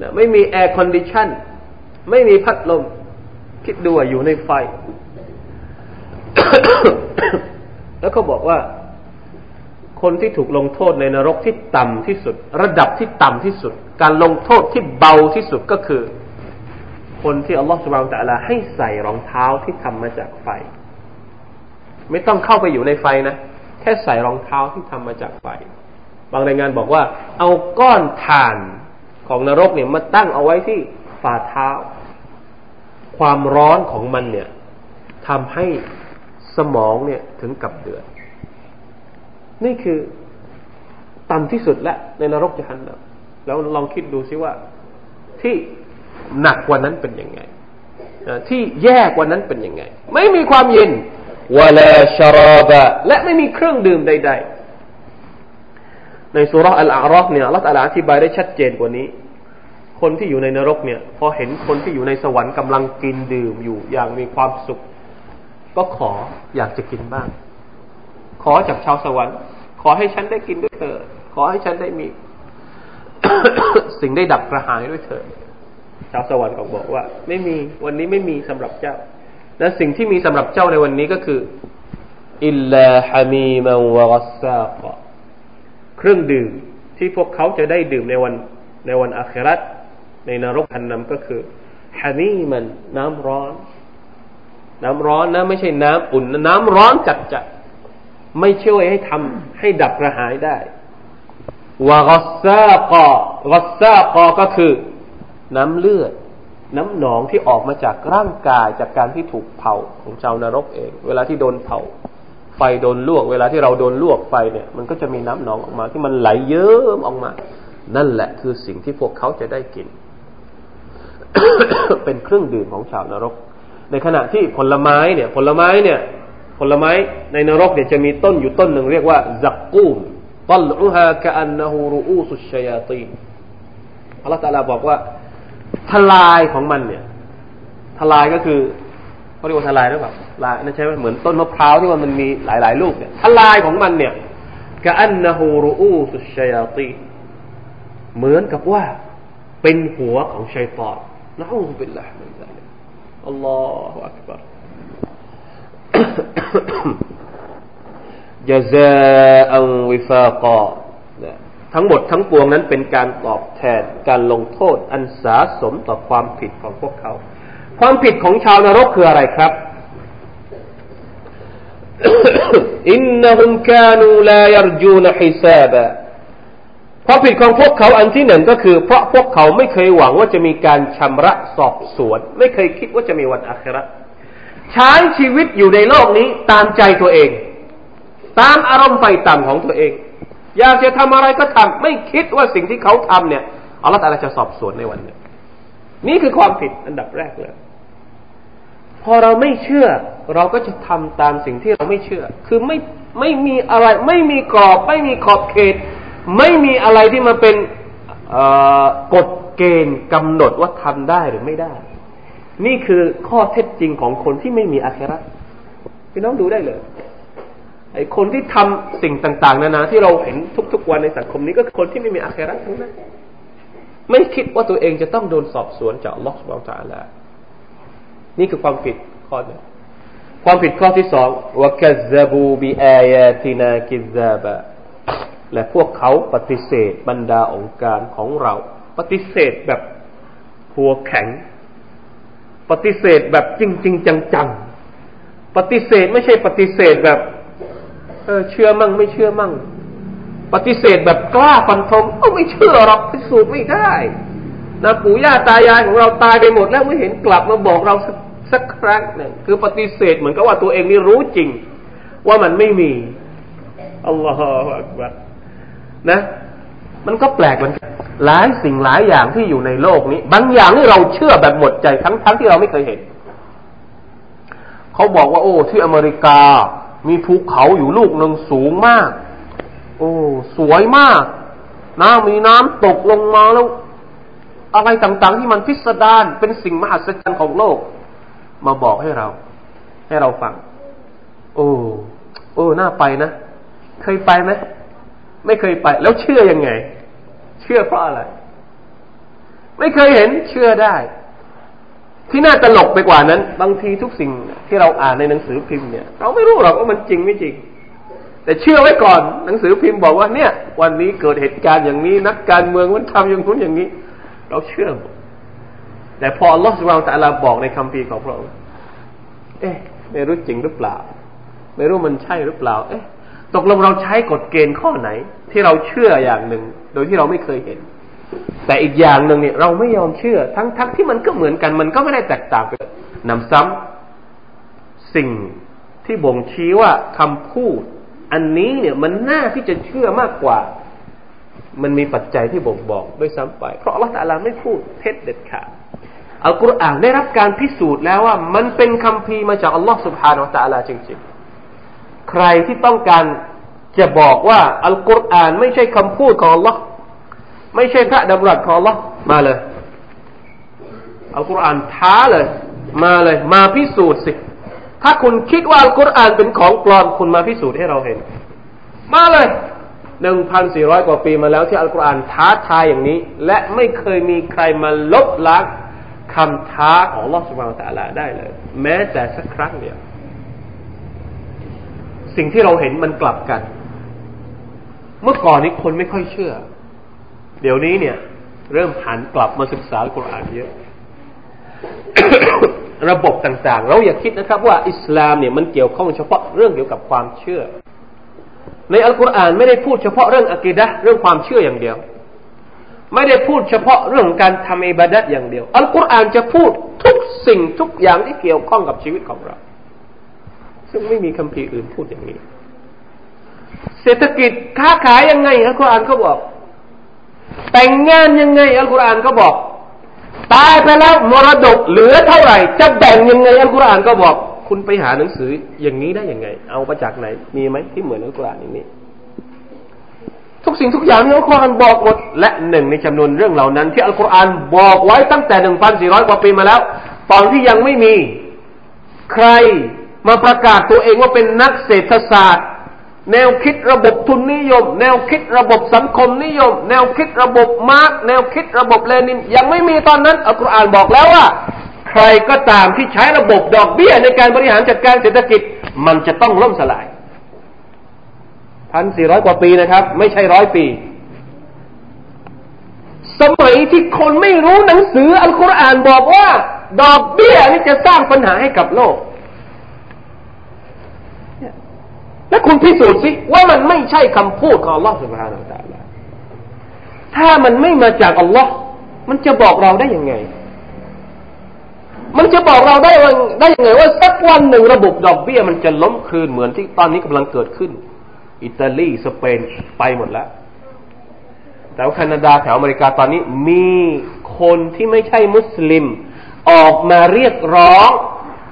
[SPEAKER 2] นะไม่มี air condition ไม่มีพัดลม คิดดูอยู่ในไฟ แล้วเขาบอกว่า คนที่ถูกลงโทษในนรกที่ต่ำที่สุด ระดับที่ต่ำที่สุด การลงโทษที่เบาที่สุดก็คือ คนที่อัลลอฮฺสุบานตะลาให้ใส่รองเท้าที่ทำมาจากไฟ ไม่ต้องเข้าไปอยู่ในไฟนะ แค่ใส่รองเท้าที่ทำมาจากไฟ บางรายงานบอกว่า เอาก้อนถ่านของนรกเนี่ยมาตั้งเอาไว้ที่ฝ่าเท้า ความร้อนของมันเนี่ยทำให้สมองเนี่ยถึงกับเดือด นี่คือต่ำที่สุดและในนรกจะหันนะแล้วลองคิดดูซิว่า ที่หนักกว่านั้นเป็นยังไงที่แย่กว่านั้นเป็นยังไง ไม่มีความเย็นวลาชรอบะและไม่มีเครื่องดื่มใด ๆ ในสุรอัลอารักเนี่ยรัตอาอธิบายได้ชัดเจนกว่านี้ คนที่อยู่ในนรกเนี่ย พอเห็นคนที่อยู่ในสวรรค์กำลังกินดื่มอยู่อย่างมีความสุข ก็ขออยากจะกินบ้าง ขอจากชาวสวรรค์ ขอให้ฉันได้กินด้วยเถิดขอให้ฉันได้มี สิ่งได้ดับกระหายด้วยเถิดชาวสวรรค์ก็บอกว่า ไม่มีวันนี้ไม่มีสำหรับเจ้า และสิ่งที่มีสำหรับเจ้าในวันนี้ก็คือإلا حميما وغساقا เครื่องดื่มที่พวกเขาจะได้ดื่มในวันในวันอาคิรัตในนรกญะฮันนัมก็คือحميما น้ำร้อน น้ำร้อนนะไม่ใช่น้ำอุ่น น้ำร้อนจัดจัด ไม่ช่วยให้ทำให้ดับกระหายได้วากัสซากอกัสซากอก็คือ น้ำเลือด น้ำหนองที่ออกมาจากร่างกายจากการที่ถูกเผาของชาวนรกเอง เวลาที่โดนเผาไฟโดนลวก เวลาที่เราโดนลวกไฟเนี่ย มันก็จะมีน้ำหนองออกมาที่มันไหลเยิ้มออกมา นั่นแหละคือสิ่งที่พวกเขาจะได้กิน เป็นเครื่องดื่มของชาวนรก ในขณะที่ผลไม้เนี่ย ผลไม้เนี่ย ผลไม้ในนรกเนี่ยจะมีต้นอยู่ต้นหนึ่งเรียกว่าซักกูมตัลอุฮากะอันนหูรูอูสุชยาตีอัลลอฮฺตาลาบอกว่าทลายของมันเนี่ย ทลายก็คือเขาเรียกว่าทลายหรือเปล่าลายนั่นใช่ไหมเหมือนต้นมะพร้าวที่มันมีหลาย ๆ ลูกเนี่ยทลายของมันเนี่ยกะอันนหูรูอูสุชยาตีเหมือนกับว่าเป็นหัวของชัยตอนนะอูบิลลาฮ์มินซาลิกอัลลอฮฺอักบาร ยาเจอังวิฟากอทั้งหมดทั้งปวงนั้นเป็นการตอบแทนการลงโทษอันสาสมต่อความผิดของพวกเขา ความผิดของชาวนรกคืออะไรครับอินนุมกานูลายรจูนฮิซาบะความผิดของพวกเขาอันที่หนึ่งก็คือ เพราะพวกเขาไม่เคยหวังว่าจะมีการชำระสอบสวน ไม่เคยคิดว่าจะมีวันอัครา ใช้ชีวิตอยู่ในโลกนี้ตามใจตัวเอง ตามอารมณ์ไฟต่ำของตัวเอง อยากจะทำอะไรก็ทำไม่คิดว่าสิ่งที่เขาทำเนี่ยอัลลอฮฺจะสอบสวนในวันนี้นี่คือความผิดอันดับแรกเลย พอเราไม่เชื่อ เราก็จะทำตามสิ่งที่เราไม่เชื่อ คือไม่ไม่มีอะไรไม่มีกรอบ ไม่มีขอบเขต ไม่มีอะไรที่มาเป็นกฎเกณฑ์กำหนดว่าทำได้หรือไม่ได้ นี่คือข้อเท็จจริงของคนที่ไม่มีอาคราพี่น้องดูได้เลยไอ้คนที่ทำสิ่งต่าง ๆ นานาที่เราเห็นทุก ๆ วันในสังคมนี้ก็คนที่ไม่มีอาคราทั้งนั้นไม่คิดว่าตัวเองจะต้องโดนสอบสวนจากลลอฮฺสุบไบร์ตาลานี่คือความผิดข้อหนึ่งความผิดข้อที่สองว่ากัซบูบีอายาตินากิซาบะและพวกเขาปฏิเสธบรรดาองค์การของเรา ปฏิเสธแบบหัวแข็ง ปฏิเสธแบบจริงจริงจังๆ ปฏิเสธไม่ใช่ปฏิเสธแบบ เออเชื่อมั่งไม่เชื่อมั่ง ปฏิเสธแบบกล้าฟันธงเออไม่เชื่อหรอกพิสูจน์ไม่ได้นะปู่ย่าตายายของเราตายไปหมดแล้วไม่เห็นกลับมาบอกเราสักสักครั้งหนึ่งคือปฏิเสธเหมือนกับว่าตัวเองนี่รู้จริง ว่ามันไม่มีอัลลอฮฺอักบัรนะ มันก็แปลกเหมือนกันหลายสิ่งหลายอย่างที่อยู่ในโลกนี้ บางอย่างที่เราเชื่อแบบหมดใจทั้งทั้งที่เราไม่เคยเห็น เขาบอกว่า โอ้ ที่อเมริกา มีภูเขาอยู่ลูกหนึ่งสูงมาก โอ้สวยมากน้ำมีน้ำตกลงมาแล้ว อะไรต่างๆ ที่มันพิสดารเป็นสิ่งมหัศจรรย์ของโลก มาบอกให้เรา ให้เราฟัง โอ้โอ้น่าไปนะ เคยไปไหมไม่เคยไป แล้วเชื่อยังไง เชื่อเพราะอะไร ไม่เคยเห็นเชื่อได้ ที่น่าตลกไปกว่านั้น บางทีทุกสิ่งที่เราอ่านในหนังสือพิมพ์เนี่ย เราไม่รู้หรอกว่ามันจริงไม่จริง แต่เชื่อไว้ก่อนหนังสือพิมพ์บอกว่าเนี่ย วันนี้เกิดเหตุการณ์อย่างนี้นักการเมืองมันทำอย่างนู้นอย่างนี้ เราเชื่อ แต่พออัลลอฮฺสุบานตะลาบอกในคำพีของพระองค์เอ๊ะไม่รู้จริงหรือเปล่า ไม่รู้มันใช่หรือเปล่า เอ๊ะ ตกลงเราใช้กฎเกณฑ์ข้อไหน ที่เราเชื่ออย่างหนึ่ง โดยที่เราไม่เคยเห็น แต่อีกอย่างหนึ่งเนี่ย เราไม่ยอมเชื่อ ทั้งทั้งที่มันก็เหมือนกัน มันก็ไม่ได้แตกต่างกันนำซ้ำสิ่งที่บ่งชี้ว่าคำพูด อันนี้เนี่ยมันน่าที่จะเชื่อมากกว่า มันมีปัจจัยที่บ่งบอกด้วยซ้ำไป เพราะอัลลอฮฺตะลาไม่พูดเท็จเด็ดขาดอัลกุรอานได้รับการพิสูจน์แล้วว่า มันเป็นคำพีมาจากอัลลอฮฺสุบฮานาอัลลอฮฺจริงๆ ใครที่ต้องการ จะบอกว่าอัลกุรอานไม่ใช่คำพูดของอัลลอฮ์ไม่ใช่พระดำรัสของอัลลอฮ์มาเลย อัลกุรอานท้าเลย มาเลย มาพิสูจน์สิ ถ้าคุณคิดว่าอัลกุรอานเป็นของปลอมคุณมาพิสูจน์ให้เราเห็น มาเลยหนึ่งพันสี่ร้อยกว่าปีมาแล้วที่อัลกุรอานท้าทายอย่างนี้ และไม่เคยมีใครมาลบล้างคำท้าของลอสมาตาลาได้เลย แม้แต่สักครั้งเดียว สิ่งที่เราเห็นมันกลับกัน เมื่อก่อนนี้คนไม่ค่อยเชื่อ เดี๋ยวนี้เนี่ย เริ่มหันกลับมาศึกษาอัลกุรอานเยอะ ระบบต่างๆ เราอย่าคิดนะครับว่าอิสลามเนี่ยมันเกี่ยวข้องเฉพาะเรื่องเกี่ยวกับความเชื่อ ในอัลกุรอานไม่ได้พูดเฉพาะเรื่องอะกิดะเรื่องความเชื่ออย่างเดียว ไม่ได้พูดเฉพาะเรื่องการทำอิบาดัตอย่างเดียว อัลกุรอานจะพูดทุกสิ่งทุกอย่างที่เกี่ยวข้องกับชีวิตของเรา ซึ่งไม่มีคำพีอื่นพูดอย่างนี้ เศรษฐกิจค้าขายยังไงอัลกุรอานก็บอก แต่งงานยังไงอัลกุรอานก็บอก ตายไปแล้วมรดกเหลือเท่าไหร่ จะแบ่งยังไงอัลกุรอานก็บอก คุณไปหาหนังสืออย่างนี้ได้ยังไง เอามาจากไหน มีไหมที่เหมือนอัลกุรอานอย่างนี้ ทุกสิ่งทุกอย่างที่อัลกุรอานบอกหมดและหนึ่งในจำนวนเรื่องเหล่านั้น ที่อัลกุรอานบอกไว้ตั้งแต่หนึ่งพันสี่ร้อยกว่าปีมาแล้ว ตอนที่ยังไม่มีใครมาประกาศตัวเองว่าเป็นนักเศรษฐศาสตร์ แนวคิดระบบทุนนิยม แนวคิดระบบสังคมนิยม แนวคิดระบบมาร์กแนวคิดระบบเลนิน ยังไม่มีตอนนั้นอัลกุรอานบอกแล้วว่า ใครก็ตามที่ใช้ระบบดอกเบี้ยในการบริหารจัดการเศรษฐกิจ มันจะต้องล่มสลายพันสี่ร้อยกว่าปีนะครับ ไม่ใช่ร้อยปี สมัยที่คนไม่รู้หนังสืออัลกุรอานบอกว่า ดอกเบี้ยนี่จะสร้างปัญหาให้กับโลก และคุณพิสูจน์สิว่ามันไม่ใช่คำพูดของอัลลอฮฺสุบฮานาอัลลอฮถ้ามันไม่มาจากอัลลอฮ์มันจะบอกเราได้ยังไง มันจะบอกเราได้ว่าได้ยังไง ว่าสักวันหนึ่งระบบดอกเบี้ยมันจะล้มคลืนเหมือนที่ตอนนี้กำลังเกิดขึ้น อิตาลีสเปนไปหมดแล้วแต่ว่าแคนาดาแถวอเมริกาตอนนี้มีคนที่ไม่ใช่มุสลิม ออกมาเรียกร้อง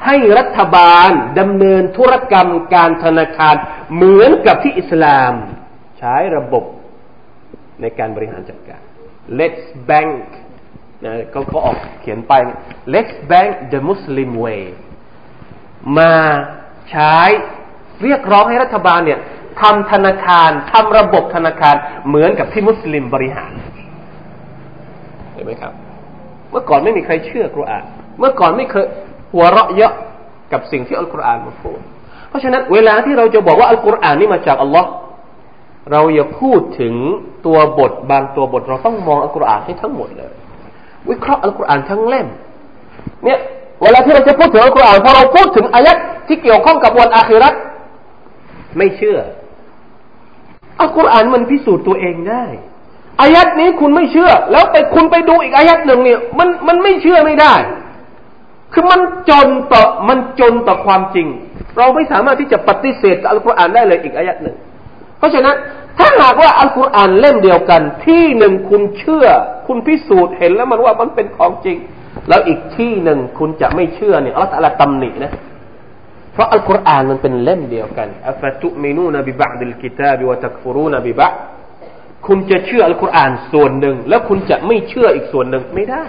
[SPEAKER 2] ให้รัฐบาลดำเนินธุรกรรมการธนาคารเหมือนกับที่อิสลาม ใช้ระบบในการบริหารจัดการ Let's bank นะเขาเขาออกเขียนไป Let's bank the Muslim way มาใช้เรียกร้องให้รัฐบาลเนี่ยทำธนาคารทำระบบธนาคารเหมือนกับที่มุสลิมบริหารเห็นไหมครับ เมื่อก่อนไม่มีใครเชื่อกุรอานเมื่อก่อนไม่เคย หัวเราะเยอะกับสิ่งที่อัลกุรอานมาพูด เพราะฉะนั้นเวลาที่เราจะบอกว่าอัลกุรอานนี่มาจากอัลลอฮ์เราอย่าพูดถึงตัวบทบางตัวบทเราต้องมองอัลกุรอานให้ทั้งหมดเลย วิเคราะห์อัลกุรอานทั้งเล่ม เนี่ยเวลาที่เราจะพูดถึงอัลกุรอานพอเราพูดถึงอายัดที่เกี่ยวข้องกับวันอาคิรัตไม่เชื่ออัลกุรอานมันพิสูจน์ตัวเองได้อายัดนี้คุณไม่เชื่อ แล้วไปคุณไปดูอีกอายัดหนึ่งเนี่ยมันมันไม่เชื่อไม่ได้ คือมันจนต่อมันจนต่อความจริง เราไม่สามารถที่จะปฏิเสธอัลกุรอานได้เลยอีกอายัดหนึ่ง เพราะฉะนั้นถ้าหากว่าอัลกุรอานเล่มเดียวกัน ที่หนึ่งคุณเชื่อ คุณพิสูจน์เห็นแล้วมันว่ามันเป็นของจริง แล้วอีกที่หนึ่งคุณจะไม่เชื่อเนี่ยอัลลอฮฺตำหนินะเพราะอัลกุรอานมันเป็นเล่มเดียวกันอัฟตุมินูนบิบะดิลกิตาบิวะตักฟูรูนบิบะคุณจะเชื่ออัลกุรอานส่วนหนึ่ง แล้วคุณจะไม่เชื่ออีกส่วนหนึ่งไม่ได้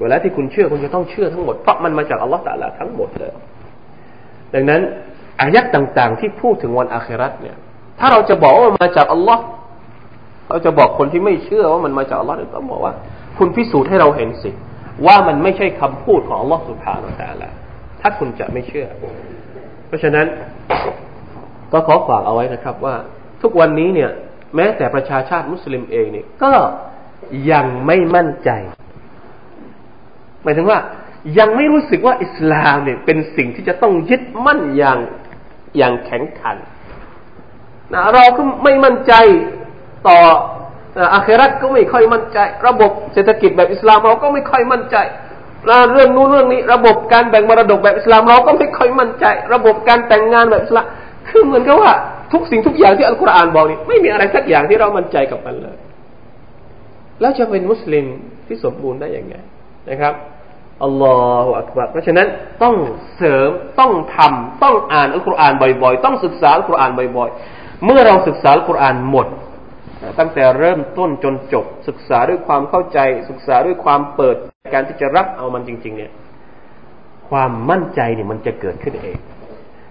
[SPEAKER 2] เวลาที่คุณเชื่อคุณจะต้องเชื่อทั้งหมดเพราะมันมาจากอัลลอฮฺตะลาทั้งหมดเลย ดังนั้นอายัดต่าง ๆ ที่พูดถึงวันอาคราตเนี่ย ถ้าเราจะบอกว่ามันมาจากอัลลอฮ์เราจะบอกคนที่ไม่เชื่อว่ามันมาจากอัลลอฮ์นี่ยต้องบอกว่า คุณพิสูจน์ให้เราเห็นสิ ว่ามันไม่ใช่คำพูดของอัลลอฮ์สุบฮานาอัลลอฮ์ถ้าคุณจะไม่เชื่อ เพราะฉะนั้นก็ขอฝากเอาไว้นะครับว่า ทุกวันนี้เนี่ย แม้แต่ประชาชาติมุสลิมเองเนี่ยก็ยังไม่มั่นใจ หมายถึงว่ายังไม่รู้สึกว่าอิสลามเนี่ยเป็นสิ่งที่จะต้องยึดมั่นอย่างอย่างแข็งขันนะเราก็ไม่มั่นใจต่ออาเครัตก็ไม่ค่อยมั่นใจ ระบบเศรษฐกิจแบบอิสลามเราก็ไม่ค่อยมั่นใจเรื่องนู้นเรื่องนี้ ระบบการแบ่งมรดกแบบอิสลามเราก็ไม่ค่อยมั่นใจ ระบบการแต่งงานแบบอิสลามคือเหมือนกับว่าทุกสิ่งทุกอย่างที่อัลกุรอานบอกนี่ไม่มีอะไรสักอย่างที่เรามั่นใจกับมันเลย แล้วจะเป็นมุสลิมที่สมบูรณ์ได้อยังไงนะครับ อัลลอฮฺอักบารเพราะฉะนั้นต้องเสริมต้องทำต้องอ่านอัลกุรอานบ่อยๆ ต้องศึกษาอัลกุรอานบ่อยๆ เมื่อเราศึกษาอัลกุรอานหมด ตั้งแต่เริ่มต้นจนจบ ศึกษาด้วยความเข้าใจ ศึกษาด้วยความเปิดการที่จะรับเอามันจริง ๆ เนี่ย ความมั่นใจเนี่ยมันจะเกิดขึ้นเอง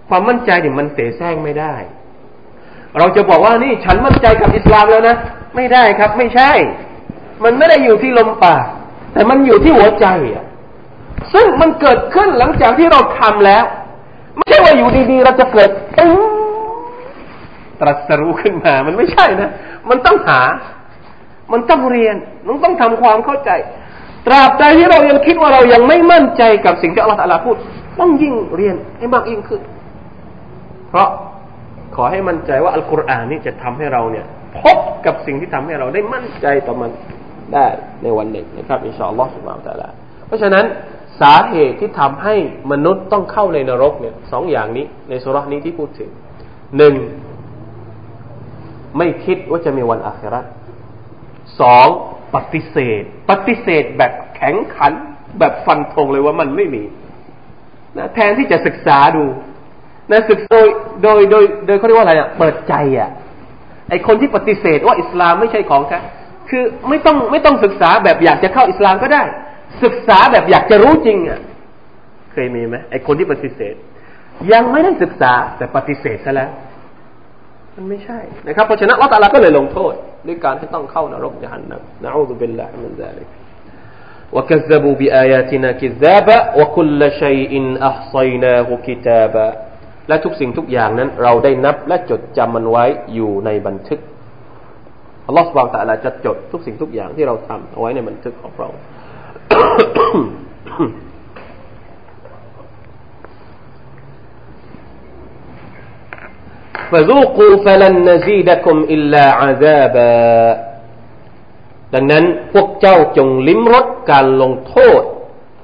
[SPEAKER 2] ความมั่นใจเนี่ยมันเสแสร้งไม่ได้ เราจะบอกว่านี่ฉันมั่นใจกับอิสลามแล้วนะไม่ได้ครับ ไม่ใช่ มันไม่ได้อยู่ที่ลมปากแต่มันอยู่ที่หัวใจอะ ซึ่งมันเกิดขึ้นหลังจากที่เราทำแล้ว ไม่ใช่ว่าอยู่ดีๆ เราจะเกิดตรัสรู้ขึ้นมา มันไม่ใช่นะ มันต้องหา มันต้องเรียน มันต้องทำความเข้าใจ ตราบใดที่เรายังคิดว่าเรายังไม่มั่นใจกับสิ่งที่อัลลอฮฺพูด ต้องยิ่งเรียนให้มากยิ่งขึ้น เพราะขอให้มั่นใจว่าอัลกุรอานนี่จะทำให้เราเนี่ย พบกับสิ่งที่ทำให้เราได้มั่นใจต่อมันได้ในวันหนึ่งนะครับอินชาอัลลอฮฺสุบานตะลาเพราะฉะนั้น สาเหตุที่ทำให้มนุษย์ต้องเข้าในนรกเนี่ยสองอย่างนี้ ในสุรานี้ที่พูดถึงหนึ่งไม่คิดว่าจะมีวันอาคราสองปฏิเสธ ปฏิเสธแบบแข็งขัน แบบฟันธงเลยว่ามันไม่มีนะแทนที่จะศึกษาดูนะศึกโดยโดยโดยโดยเขาเรียกว่าอะไรอะเปิดใจอะไอคนที่ปฏิเสธว่าอิสลามไม่ใช่ของแท้คือไม่ต้องไม่ต้องศึกษาแบบอยากจะเข้าอิสลามก็ได้ ศึกษาแบบอยากจะรู้จริงอ่ะเคยมีไหมไอคนที่ปฏิเสธ ยังไม่ได้ศึกษาแต่ปฏิเสธซะแล้วมันไม่ใช่นะครับเพราะฉะนั้นอัลลอฮฺก็เลยลงโทษด้วยการให้ต้องเข้านรกยานนัมนะอูซุบิลลาฮิมินซาลิก وكذبوا بآياتنا كذابا وكل شيء أحصيناه كتابا และทุกสิ่งทุกอย่างนั้น เราได้นับและจดจำมันไว้อยู่ในบันทึก อัลลอฮฺสุบานตะลาจะจดทุกสิ่งทุกอย่างที่เราทำเอาไว้ในบันทึกของเรา فذوقوا فلن نزيدكم إلا عذابا ดังนั้นพวกเจ้าจงลิ้มรสการลงโทษ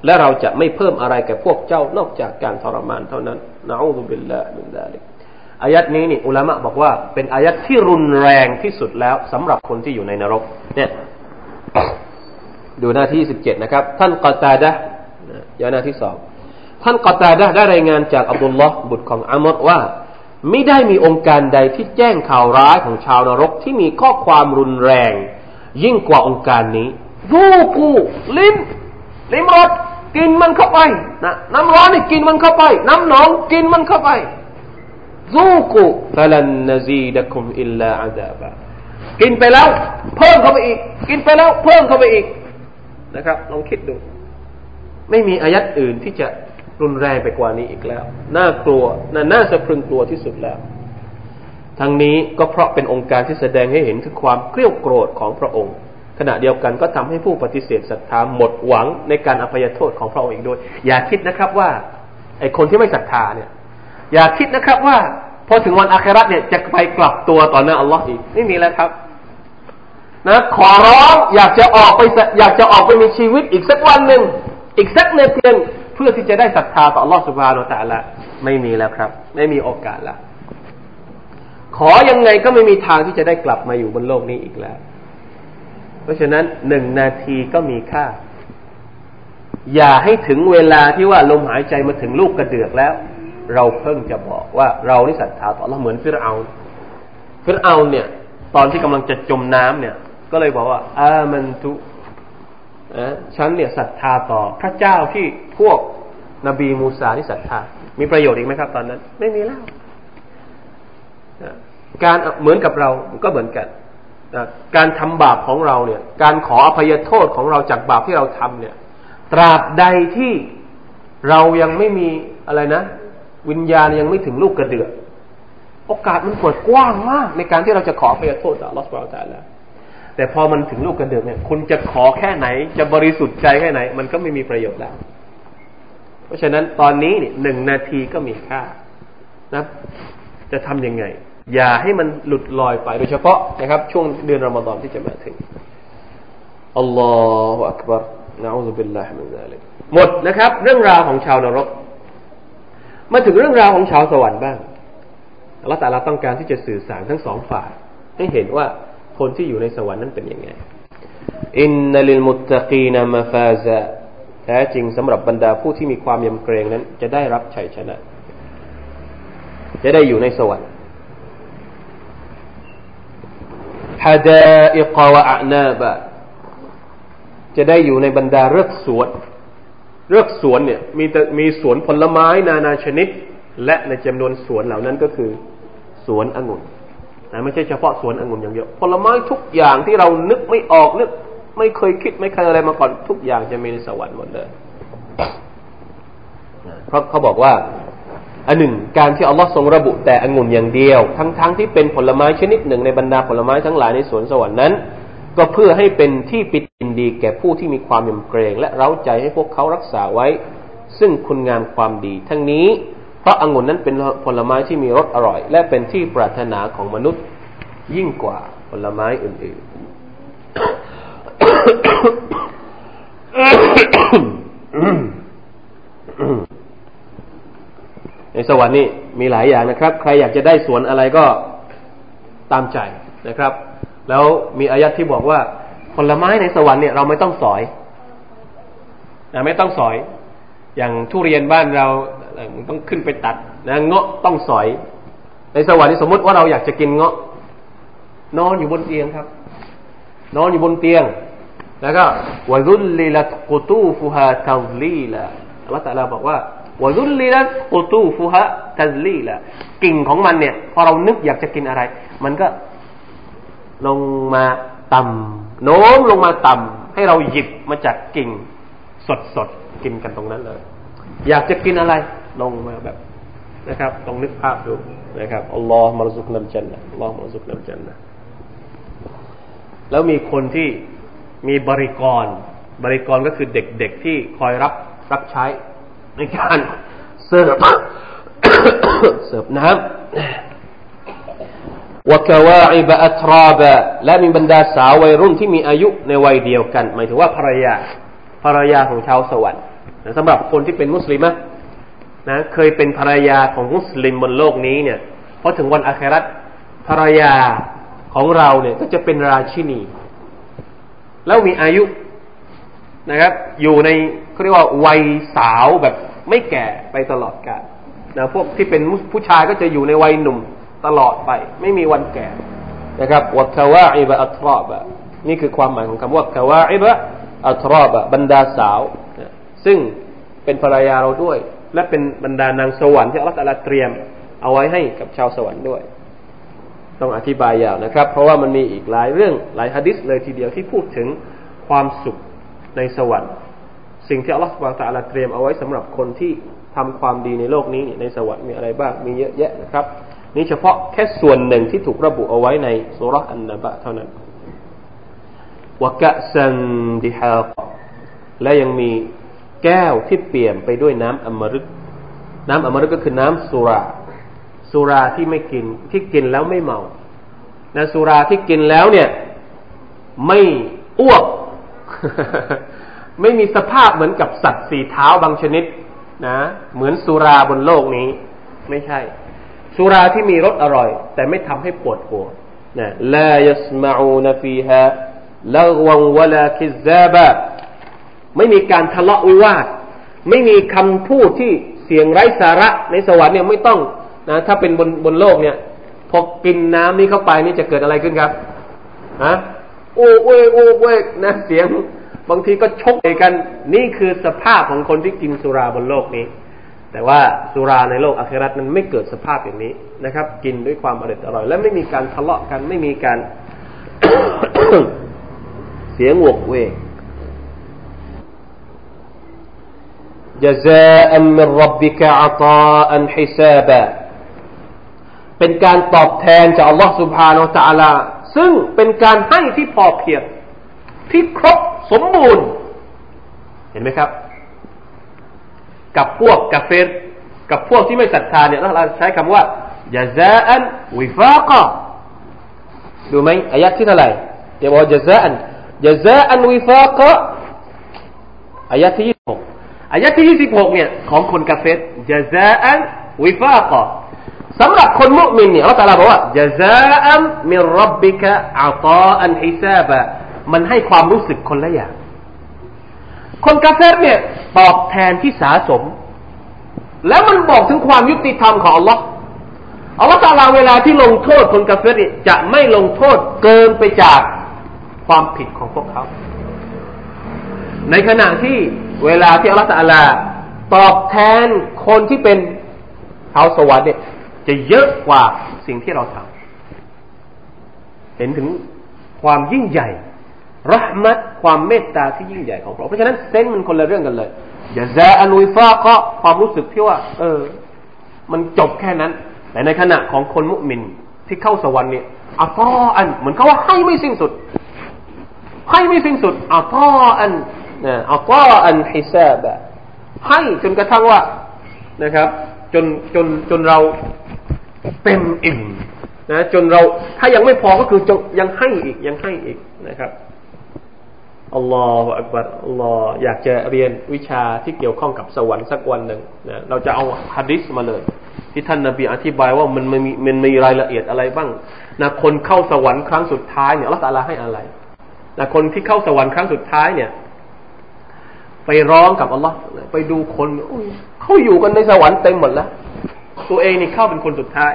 [SPEAKER 2] และเราจะไม่เพิ่มอะไรแก่พวกเจ้านอกจากการทรมานเท่านั้นนะอูซุบิลลาฮิมินซาลิกอายัดนี้นี่อุลามะบอกว่า เป็นอายัดที่รุนแรงที่สุดแล้วสำหรับคนที่อยู่ในนรก เนี่ย ดูหน้าที่สิบเจ็ดนะครับ ท่านกอตาดะยาหน้าที่สองท่านกอตาดะได้รายงานจากอับดุลลอฮ์บุตรของอามดว่าไม่ได้มีองค์การใดที่แจ้งข่าวร้ายของชาวนรกที่มีข้อความรุนแรง ยิ่งกว่าองค์การนี้ดูกูลิ้นลิ้มรสกินมันเข้าไปนะน้ำร้อนนี่กินมันเข้าไป น้ำหนองกินมันเข้าไปซูกุฟลันนซีดะคุมอิลลาอาซาบะกินไปแล้ว เพิ่มเข้าไปอีก กินไปแล้ว เพิ่มเข้าไปอีก นะครับลองคิดดู ไม่มีอายัดอื่นที่จะรุนแรงไปกว่านี้อีกแล้ว น่ากลัวน่าน่าสะพรึงกลัวที่สุดแล้ว ทั้งนี้ก็เพราะเป็นองค์การที่แสดงให้เห็นถึงความเกลียกโกรธของพระองค์ ขณะเดียวกันก็ทำให้ผู้ปฏิเสธศรัทธาหมดหวังในการอภัยโทษของพระองค์อีกด้วย อย่าคิดนะครับว่าไอ้คนที่ไม่ศรัทธาเนี่ย อย่าคิดนะครับว่าพอถึงวันอาคราเนี่ยจะไปกลับตัวต่อหน้าอัลลอฮ์อีกไม่มีแล้วครับ นะขอร้องอยากจะออกไปอยากจะออกไปมีชีวิตอีกสักวันหนึ่งอีกสักเนาทีนึเพื่อที่จะได้ศรัทธาต่อรอดสุภานอตะละไม่มีแล้วครับ ไม่มีโอกาสละขอยังไงก็ไม่มีทางที่จะได้กลับมาอยู่บนโลกนี้อีกแล้ว เพราะฉะนั้นหนึ่งนาทีก็มีค่า อย่าให้ถึงเวลาที่ว่าลมหายใจมาถึงลูกกระเดือกแล้ว เราเพิ่งจะบอกว่าเรานี่ศรัทธาต่อเราเหมือนฟิรเอาฟิรเอาเนี่ย ตอนที่กำลังจะจมน้ำเนี่ย ก็เลยบอกว่า อามันตุฉันเนี่ยศรัทธาต่อพระเจ้าที่พวกนบีมูซาที่ศรัทธา มีประโยชน์อีกไหมครับ ตอนนั้น ไม่มีแล้วการเหมือนกับเราก็เหมือนกันการทำบาปของเราเนี่ย การขออภัยโทษของเราจากบาปที่เราทำเนี่ย ตราบใดที่เรายังไม่มีอะไรนะ วิญญาณยังไม่ถึงลูกกระเดือกโอกาสมันเปิดกว้างมาก ในการที่เราจะขออภัยโทษจากลอสบาลตาแล้ว แต่พอมันถึงลูกกระเดือกเนี่ย คุณจะขอแค่ไหน จะบริสุทธิ์ใจแค่ไหน มันก็ไม่มีประโยชน์แล้ว เพราะฉะนั้นตอนนี้เนี่ยหนึ่งนาทีก็มีค่านะจะทํำยังไง อย่าให้มันหลุดลอยไปโดยเฉพาะนะครับ ช่วงเดือนรอมฎอนที่จะมาถึงอัลลอฮฺอักบาร์นะأعوذ بالله من ذلك หมดนะครับ เรื่องราวของชาวนรก มาถึงเรื่องราวของชาวสวรรค์บ้างอัลลอฮฺตะอาลาต้องการที่จะสื่อสารทั้งสองฝ่ายให้เห็นว่า คนที่อยู่ในสวรรค์นั้นเป็นยังไงإن للمتقين مفازا แท้จริงสำหรับบรรดาผู้ที่มีความยำเกรงนั้น จะได้รับชัยชนะ จะได้อยู่ในสวรรค์ฮะดาอิกวะอานาบะจะได้อยู่ในบรรดาเรือกสวน เรือกสวนเนี่ยมีมีสวนผลไม้นานาชนิด และในจำนวนสวนเหล่านั้นก็คือ สวนองุ่น นะไม่ใช่เฉพาะสวนองุ่นอย่างเดียวผลไม้ทุกอย่างที่เรานึกไม่ออกนึกไม่เคยคิดไม่เคยอะไรมาก่อนทุกอย่างจะมีในสวรรค์หมดเลยเพราะเขาบอกว่าอันหนึ่งการที่อัลลอฮ์ทรงระบุแต่องุ่นอย่างเดียว ทั้งๆทที่เป็นผลไม้ชนิดหนึ่งในบรรดาผลไม้ทั้งหลายในสวนสวรรค์นั้น ก็เพื่อให้เป็นที่ปิดอินดีแก่ผู้ที่มีความยำเกรง และเร้าใจให้พวกเขารักษาไว้ ซึ่งคุณงามความดี ทั้งนี้ ราะองุ่นนั้นเป็นผลไม้ที่มีรสอร่อย และเป็นที่ปรารถนาของมนุษย์ยิ่งกว่าผลไม้อื่นๆ ในสวรรค์นี่มีหลายอย่างนะครับ ใครอยากจะได้สวนอะไรก็ตามใจนะครับ แล้วมีอายัดที่บอกว่าผลไม้ในสวรรค์เนี่ยเราไม่ต้องสอยนะไม่ต้องสอย อย่างทุเรียนบ้านเรา มันต้องขึ้นไปตัดนะเงาะต้องสอย ในสวรรค์นี่สมมติว่าเราอยากจะกินเงาะ นอนอยู่บนเตียงครับ นอนอยู่บนเตียง แล้วก็วะซุลลิลัตกุตูฟุฮาตัซลีละอัลลอฮฺตะลาบอกว่าวะซุลลิลัตกุตูฟุฮาตัซลีละกิ่งของมันเนี่ย พอเรานึกอยากจะกินอะไร มันก็ลงมาต่ำโน้มลงมาต่ำให้เราหยิบมาจากกิ่งสดๆกินกันตรงนั้นเลย อยากจะกินอะไร ลงมาแบบนะครับต้องนึกภาพดูนะครับอัลลอฮ์มารซุกนัลจันนะอัลลอฮ์มารซุกนัลจันนะแล้วมีคนที่มีบริกร บริกรก็คือเด็กๆที่คอยรับรับใช้ในการเสิร์ฟเสิร์ฟน้ำวกวาอิบอัตราบะและมีบรรดาสาววัยรุ่นที่มีอายุในวัยเดียวกัน หมายถึงว่าภรรยาภรรยาของชาวสวรรค์สำหรับคนที่เป็นมุสลิม นะเคยเป็นภรรยาของมุสลิมบนโลกนี้เนี่ยพอถึงวันอาคราตภรรยาของเราเนี่ยก็จะเป็นราชินี แล้วมีอายุนะครับ อยู่ในเขาเรียกว่าวัยสาวแบบไม่แก่ไปตลอดกาลนะพวกที่เป็นผู้ชายก็จะอยู่ในวัยหนุ่มตลอดไป ไม่มีวันแก่นะครับวัคาวาอิบะอัตรอบะนี่คือความหมายของคำว่าคาวาอิบะอัตรอบะบรรดาสาว ซึ่งเป็นภรรยาเราด้วย และเป็นบรรดานางสวรรค์ที่อัลลอฮฺเตรียมเอาไว้ให้กับชาวสวรรค์ด้วย ต้องอธิบายยาวนะครับ เพราะว่ามันมีอีกหลายเรื่องหลายฮะดิษเลยทีเดียวที่พูดถึงความสุขในสวรรค์ สิ่งที่อัลลอฮฺสุบานตะลาเตรียมเอาไว้สำหรับคนที่ทำความดีในโลกนี้ในสวรรค์มีอะไรบ้างมีเยอะแยะนะครับ นี่เฉพาะแค่ส่วนหนึ่งที่ถูกระบุเอาไว้ในสุรอันนบะเท่านั้นวกะซันดิฮาและยังมี แก้วที่เปลี่ยนไปด้วยน้ำอมฤตน้ำอมฤตก็คือน้ำสุรา สุราที่ไม่กินที่กินแล้วไม่เมานะสุราที่กินแล้วเนี่ย ไม่อ้วก ไม่มีสภาพเหมือนกับสัตว์สี่เท้าบางชนิดนะ เหมือนสุราบนโลกนี้ ไม่ใช่ สุราที่มีรสอร่อย แต่ไม่ทำให้ปวดหัวนะลายสมาอูนฟีฮะละวังวลาคิซาบะ ไม่มีการทะเลาะวิวาท ไม่มีคำพูดที่เสียงไร้สาระในสวรรค์เนี่ยไม่ต้องนะถ้าเป็นบนบนโลกเนี่ยพอกินน้ำนี้เข้าไปนี่จะเกิดอะไรขึ้นครับฮะโอ้เว้ยโอ้เว้ยนะเสียงบางทีก็ชกกัน นี่คือสภาพของคนที่กินสุราบนโลกนี้ แต่ว่าสุราในโลกอาคราตนั้นไม่เกิดสภาพอย่างนี้นะครับ กินด้วยความอร่อยอร่อย และไม่มีการทะเลาะกันไม่มีการ เสียงวกเวก جزاء من ربك عطاء حسابا เป็นการตอบแทนจากอัลลอฮ์ سبحانه และ تعالى ซึ่งเป็นการให้ที่พอเพียงที่ครบสมบูรณ์ เห็นไหมครับ กับพวกกาเฟรกับพวกที่ไม่ศรัทธาเนี่ยเราใช้คำว่า j a z a อันวิฟากะดูไหมอายะที่เท่าไหร่เดี๋ยวบอก j a z a อัน j a z a อันวิฟากะอายะที่ยี่สิบหก อายะที่ยี่สิบเนี่ย ของคนกาเฟรجزاء وفاقا สำหรับคนมุสลิมเนี่ยอัลลอฮฺบอกว่าجزاء من ربك عطاء حسابا มันให้ความรู้สึกคนละอย่าง คนกาเฟรเนี่ยตอบแทนที่สาสม แล้วมันบอกถึงความยุติธรรมของอัลลอฮ์อัลลอฮฺตาลาเวลาที่ลงโทษคนกาเฟรจะไม่ลงโทษเกินไปจากความผิดของพวกเขา ในขณะที่ เวลาที่อัลลอฮฺตาลาตอบแทนคนที่เป็นชาสวรรค์เนี่ยจะเยอะกว่าสิ่งที่เราทำเห็นถึงความยิ่งใหญ่รหมัดความเมตตาที่ยิ่งใหญ่ของพระเพราะฉะนั้นเซนมันคนละเรื่องกันเลยอย่าแซอนวิฟาก็ความรู้สึกที่ว่า เออ มันจบแค่นั้น แต่ในขณะของคนมุมินที่เข้าสวรรค์เนี่ยอัตออัน เหมือนเขาว่าให้ไม่สิ้นสุด ให้ไม่สิ้นสุดอัตออัน อัตาอันฮิซาบะให้จนกระทั่งว่านะครับ จนจนจนเราเต็มอิ่มนะจนเราถ้ายังไม่พอก็คือจยังให้อีกยังให้อีกนะครับอัลลอฮฺอักบัรอัลลอฮฺอยากจะเรียนวิชาที่เกี่ยวข้องกับสวรรค์สักวันหนึ่งนะเราจะเอาฮะดิษมาเลย ที่ท่านนบีอธิบายว่ามันมีมันมีรายละเอียดอะไรบ้างนะคนเข้าสวรรค์ครั้งสุดท้ายเนี่ยอัลลอฮฺให้อะไรนะคนที่เข้าสวรรค์ครั้งสุดท้ายเนี่ย ไปร้องกับอัลลอฮ์ไปดูคนเขาอยู่กันในสวรรค์เต็มหมดแล้ว ตัวเองนี่เข้าเป็นคนสุดท้าย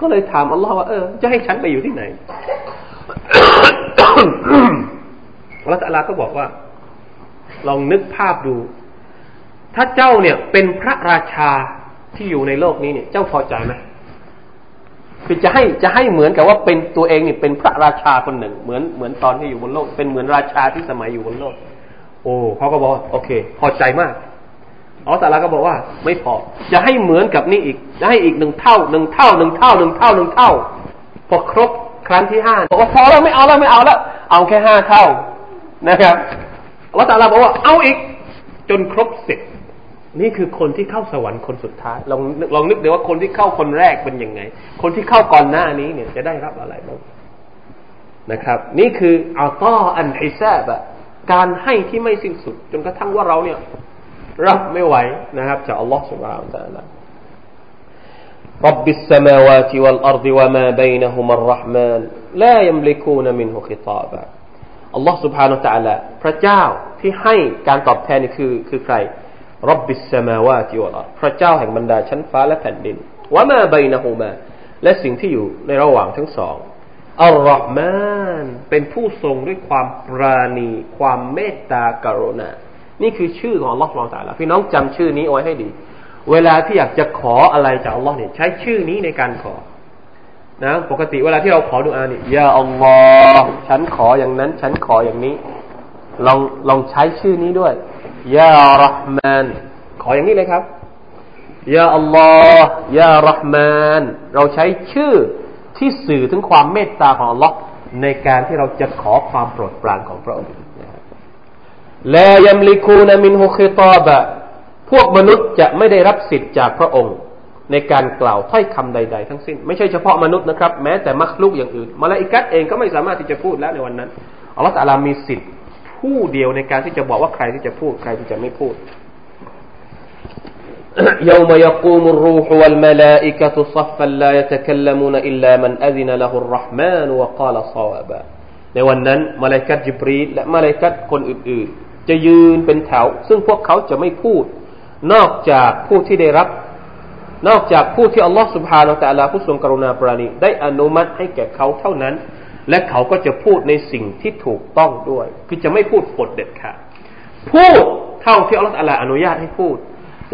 [SPEAKER 2] ก็เลยถามอัลลอฮ์ว่า เออ จะให้ฉันไปอยู่ที่ไหนอัลลอฮ์ตะลาก็บอกว่า ลองนึกภาพดู ถ้าเจ้าเนี่ยเป็นพระราชาที่อยู่ในโลกนี้เนี่ย เจ้าพอใจไหม คือจะให้จะให้เหมือนกับว่าเป็นตัวเองนี่เป็นพระราชาคนหนึ่ง เหมือนเหมือนตอนที่อยู่บนโลก เป็นเหมือนราชาที่สมัยอยู่บนโลก โอ้เขาก็บอกโอเค พอใจมากอ๋อแต่ละก็บอกว่า ไม่พอ จะให้เหมือนกับนี่อีกจะให้อีกหนึ่งเท่าหนึ่งเท่าหนึ่งเท่าหนึ่งเท่าหนึ่งเท่า พอครบครั้งที่ห้าบอกว่าพอแล้วไม่เอาแล้วไม่เอาแล้ว เอาแค่ห้าเท่านะครับอัลตาลาบอกว่าเอาอีก จนครบสิบ นี่คือคนที่เข้าสวรรค์คนสุดท้าย ลองลองนึกดูว่าคนที่เข้าคนแรกเป็นยังไง คนที่เข้าก่อนหน้านี้เนี่ยจะได้รับอะไรบ้างนะครับ นี่คืออัลตออันฮิซาบะการให้ที่ไม่สิ้นสุด จนกระทั่งว่าเราเนี่ยรับไม่ไหวนะครับจากอัลลอฮฺสุบฮานะตะลา رب السماوات والأرض وما بينهما الرحمن لا يملكون منه خطابا อัลลอฮ์ سبحانه และ تعالى พระเจ้าที่ให้การตอบแทนนี่คือคือใคร รับบิสมาวาติวะลพระเจ้าแห่งบรรดาชั้นฟ้าและแผ่นดินวะมาใบนะฮูมา และสิ่งที่อยู่ในระหว่างทั้งสองอัลลอฮ์มานเป็นผู้ทรงด้วยความปราณี ความเมตตากรุณา นี่คือชื่อของอัลลอฮ์เราแต่ละพี่น้องจำชื่อนี้เอาไว้ให้ดี เวลาที่อยากจะขออะไรจากอัลลอฮ์เนี่ยใช้ชื่อนี้ในการขอนะปกติเวลาที่เราขอดูอานี่ยาอัลลอฮ์ฉันขออย่างนั้น ฉันขออย่างนี้ ลองลองใช้ชื่อนี้ด้วย ยารห์มานขออย่างนี้เลยครับยาอัลลอฮ์ยารห์มานเราใช้ชื่อที่สื่อถึงความเมตตาของอัลลอฮ์ในการที่เราจะขอความโปรดปรานของพระองค์ลายัมลิคูนมินฮุคิตาบะพวกมนุษย์จะไม่ได้รับสิทธิ์จากพระองค์ ในการกล่าวถ้อยคำใด ๆ ทั้งสิ้น ไม่ใช่เฉพาะมนุษย์นะครับ แม้แต่มักลุกอย่างอื่นมาลาอิกัตเองก็ไม่สามารถที่จะพูดแล้วในวันนั้นอัลลอฮฺตาลามีสิทธิ์ ผู้เดียวในการที่จะบอกว่าใครที่จะพูดใครที่จะไม่พูด يوم يقوم الروح والملائكة صفا لا يتكلمون إلا من أذن له الرحمن وقال صوابا ในวันนั้นมาลากัดจิบรีและมาลากัดคนอื่นๆ จะยืนเป็นแถว ซึ่งพวกเขาจะไม่พูด นอกจากผู้ที่ได้รับ นอกจากผู้ที่อัลลอฮฺสุบฮานาอัลลอฮฺผู้ทรงกรุณาปราณีได้อนุมัติให้แก่เขาเท่านั้น และเขาก็จะพูดในสิ่งที่ถูกต้องด้วย คือจะไม่พูดปดเด็ดขาดพูดเท่าที่อัลลอฮฺอนุญาตให้พูด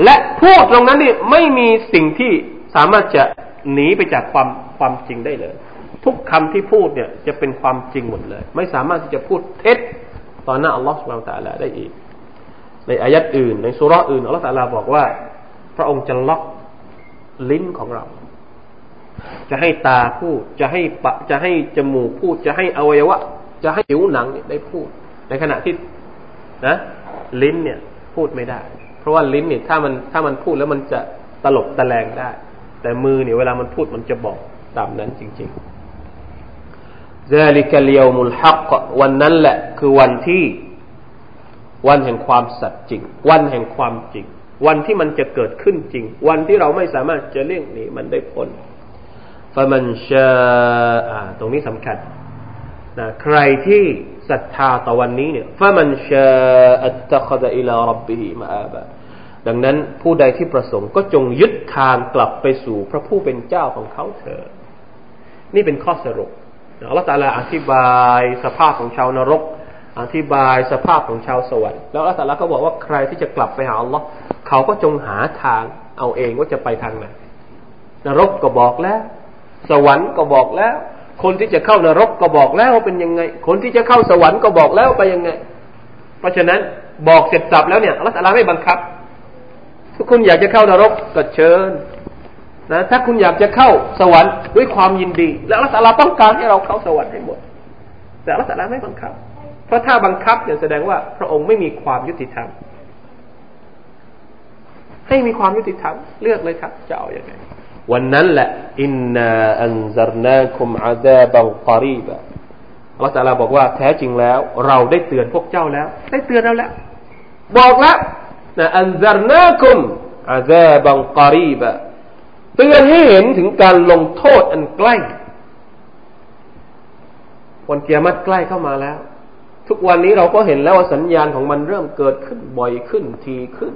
[SPEAKER 2] และพูดตรงนั้นนี่ไม่มีสิ่งที่สามารถจะหนีไปจากความความจริงได้เลย ทุกคำที่พูดเนี่ยจะเป็นความจริงหมดเลย ไม่สามารถที่จะพูดเท็จตอนหน้าอัลลอฮฺสุบานตะลาได้อีก ในอายัดอื่น ในสุราอื่นอัลลอฮฺตะลาบอกว่า พระองค์จะล็อกลิ้นของเรา จะให้ตาพูด จะให้ปะจะให้จมูกพูด จะให้อวัยวะ จะให้ผิวหนังเนี่ยได้พูด ในขณะที่นะ ลิ้นเนี่ย พูดไม่ได้ เพราะว่าลิ้นเนี่ยถ้ามันถ้ามันพูดแล้วมันจะตลบตะแลงได้ แต่มือเนี่ยเวลามันพูดมันจะบอกตามนั้นจริงๆ ذلك اليوم الحق วันนั้นแหละ คือวันที่ วันแห่งความสัตย์จริง วันแห่งความจริง วันที่มันจะเกิดขึ้นจริง วันที่เราไม่สามารถจะเลี่ยงหนีมันได้พ้น ฟมันชาตรงนี้สำคัญนะใครที่ศรัทธาต่อวันนี้เนี่ยฟมันชาอัตตะคดอิลารับบิฮิมาอาบะดังนั้นผู้ใดที่ประสงค์ก็จงยึดทางกลับไปสู่พระผู้เป็นเจ้าของเขาเถิดนี่เป็นข้อสรุปอัลลอฮฺตาลาอธิบายสภาพของชาวนรก อธิบายสภาพของชาวสวรรค์แล้วอัลลอฮฺตาลาก็บอกว่าใครที่จะกลับไปหาอัลลอฮ์เขาก็จงหาทางเอาเองว่าจะไปทางไหนนรกก็บอกแล้ว สวรรค์ก็บอกแล้ว คนที่จะเข้านรกก็บอกแล้วว่าเป็นยังไง คนที่จะเข้าสวรรค์ก็บอกแล้วไปยังไง เพราะฉะนั้นบอกเสร็จสับแล้วเนี่ยอัลลอฮฺไม่บังคับ ถ้าคุณอยากจะเข้านรกก็เชิญนะถ้าคุณอยากจะเข้าสวรรค์ด้วยความยินดี แล้วอัลลอฮฺต้องการให้เราเข้าสวรรค์ให้หมด แต่อัลลอฮฺไม่บังคับ เพราะถ้าบังคับเนี่ยแสดงว่าพระองค์ไม่มีความยุติธรรมให้มีความยุติธรรมเลือกเลยครับ จะเอาอย่างไง วันนั้นแหละอินนาอันซารนาคุมอาซาบังกอรีบะอัลลอฮฺตาลาบอกว่าแท้จริงแล้ว เราได้เตือนพวกเจ้าแล้ว ได้เตือนเราแล้ว บอกแล้วนะอันซารนาคุมอาซาบังกอรีบะเตือนให้เห็นถึงการลงโทษอันใกล้วันเกียรติใกล้เข้ามาแล้ว ทุกวันนี้เราก็เห็นแล้วว่าสัญญาณของมันเริ่มเกิดขึ้นบ่อยขึ้นทีขึ้น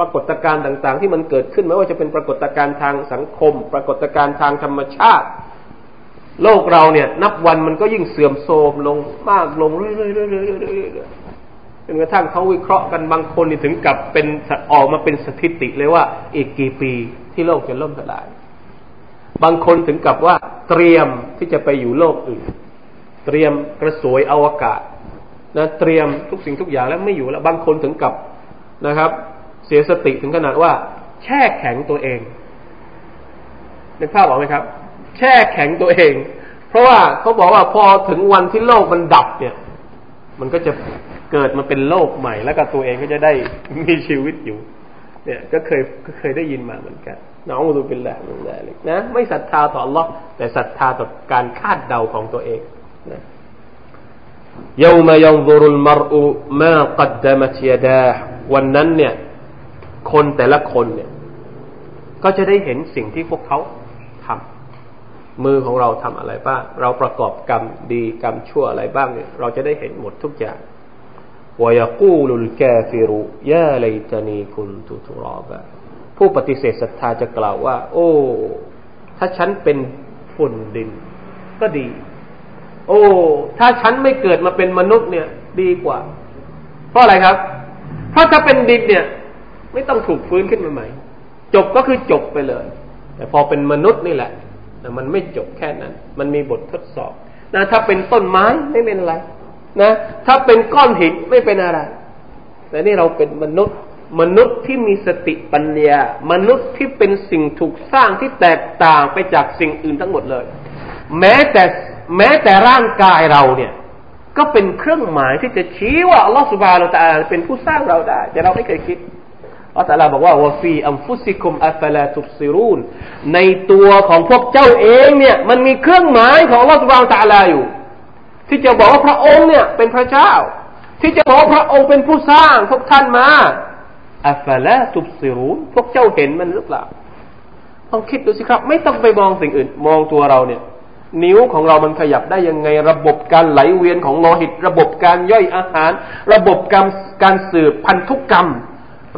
[SPEAKER 2] ปรากฏการณ์ต่าง ๆ ที่มันเกิดขึ้นไม่ว่าจะเป็นปรากฏการณ์ทางสังคม ปรากฏการณ์ทางธรรมชาติ โลกเราเนี่ย นับวันมันก็ยิ่งเสื่อมโทรมลงมากลงเรื่อยๆๆจนกระทั่งเขาวิเคราะห์กันบางคนนี่ถึงกับเป็นออกมาเป็นสถิติเลยว่า อีกกี่ปีที่โลกจะล่มสลาย บางคนถึงกับว่าเตรียมที่จะไปอยู่โลกอื่น เตรียมกระสวยอวกาศนะเตรียมทุกสิ่งทุกอย่างแล้วไม่อยู่แล้ว บางคนถึงกับนะครับ เสียสติถึงขนาดว่า แช่แข็งตัวเองนึกภาพบอกไหมครับ แช่แข็งตัวเอง เพราะว่าเขาบอกว่าพอถึงวันที่โลกมันดับเนี่ย มันก็จะเกิดมาเป็นโลกใหม่ แล้วก็ตัวเองก็จะได้มีชีวิตอยู่ เนี่ยก็เคยก็เคยได้ยินมาเหมือนกันน้องดูเป็นแหลงมันแหละนะไม่ศรัทธาต่อ Allah แต่ศรัทธาต่อการคาดเดาของตัวเองนะยามยันซุรุลมรอุมากัดดมัตยดาวันนั้นเนี่ย คนแต่ละคนเนี่ย ก็จะได้เห็นสิ่งที่พวกเขาทำมือของเราทำอะไรบ้าง เราประกอบกรรมดีกรรมชั่วอะไรบ้างเนี่ย เราจะได้เห็นหมดทุกอย่าง ويقول الكافر يا ليتني كنت ترابا ผู้ปฏิเสธศรัทธาจะกล่าวว่า โอ้ ถ้าฉันเป็นฝุ่นดิน ก็ดี โอ้ ถ้าฉันไม่เกิดมาเป็นมนุษย์เนี่ย ดีกว่า เพราะอะไรครับ เพราะถ้าเป็นดินเนี่ย ไม่ต้องถูกฟื้นขึ้นมาใหม่ จบก็คือจบไปเลย แต่พอเป็นมนุษย์นี่แหละมันไม่จบแค่นั้น มันมีบททดสอบนะถ้าเป็นต้นไม้ไม่เป็นไรนะถ้าเป็นก้อนหินไม่เป็นอะไร แต่นี่เราเป็นมนุษย์ มนุษย์ที่มีสติปัญญา มนุษย์ที่เป็นสิ่งถูกสร้างที่แตกต่างไปจากสิ่งอื่นทั้งหมดเลย แม้แต่แม้แต่ร่างกายเราเนี่ย ก็เป็นเครื่องหมายที่จะชี้ว่าอัลลอฮฺสุบานาแตาเป็นผู้สร้างเราได้ แต่เราไม่เคยคิด อัลลอฮฺบอกว่าวะฟีอัมฟุสิคุมอัฟลาตุซิรูนในตัวของพวกเจ้าเองเนี่ย มันมีเครื่องหมายของลอสบานาตาลาอยู่ ที่จะบอกว่าพระองค์เนี่ยเป็นพระเจ้า ที่จะบอกว่าพระองค์เป็นผู้สร้างพวกท่านมาอัฟลาตุซิรูนพวกเจ้าเห็นมันหรือเปล่าต้องคิดดูสิครับ ไม่ต้องไปมองสิ่งอื่น มองตัวเราเนี่ย นิ้วของเรามันขยับได้ยังไง ระบบการไหลเวียนของโลหิต ระบบการย่อยอาหาร ระบบการการสืบพันธุกรรม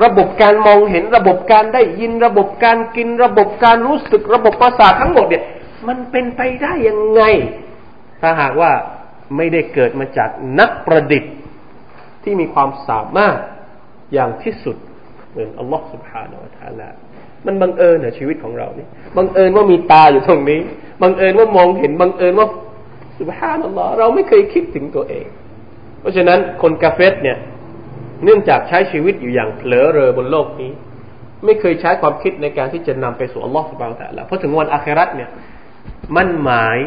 [SPEAKER 2] ระบบการมองเห็นระบบการได้ยินระบบการกินระบบการรู้สึกระบบประสาททั้งหมดเนี่ยมันเป็นไปได้ยังไง ถ้าหากว่าไม่ได้เกิดมาจากนักประดิษฐ์ที่มีความสามารถอย่างที่สุดเหมือนอัลลอฮฺสุบฮานาอัลลอฮมันบังเอิญเหรอชีวิตของเรานี่บังเอิญว่ามีตาอยู่ตรงนี้บังเอิญว่ามองเห็นบังเอิญว่าสุบฮานัลลอฮ์เราไม่เคยคิดถึงตัวเอง เพราะฉะนั้นคนกาเฟสเนี่ย เนื่องจากใช้ชีวิตอยู่อย่างเผลอเรอบนโลกนี้ ไม่เคยใช้ความคิดในการที่จะนำไปสู่อัลลอฮ์สุบานตะละเพราะถึงวันอาคราตเนี่ย มันหมาย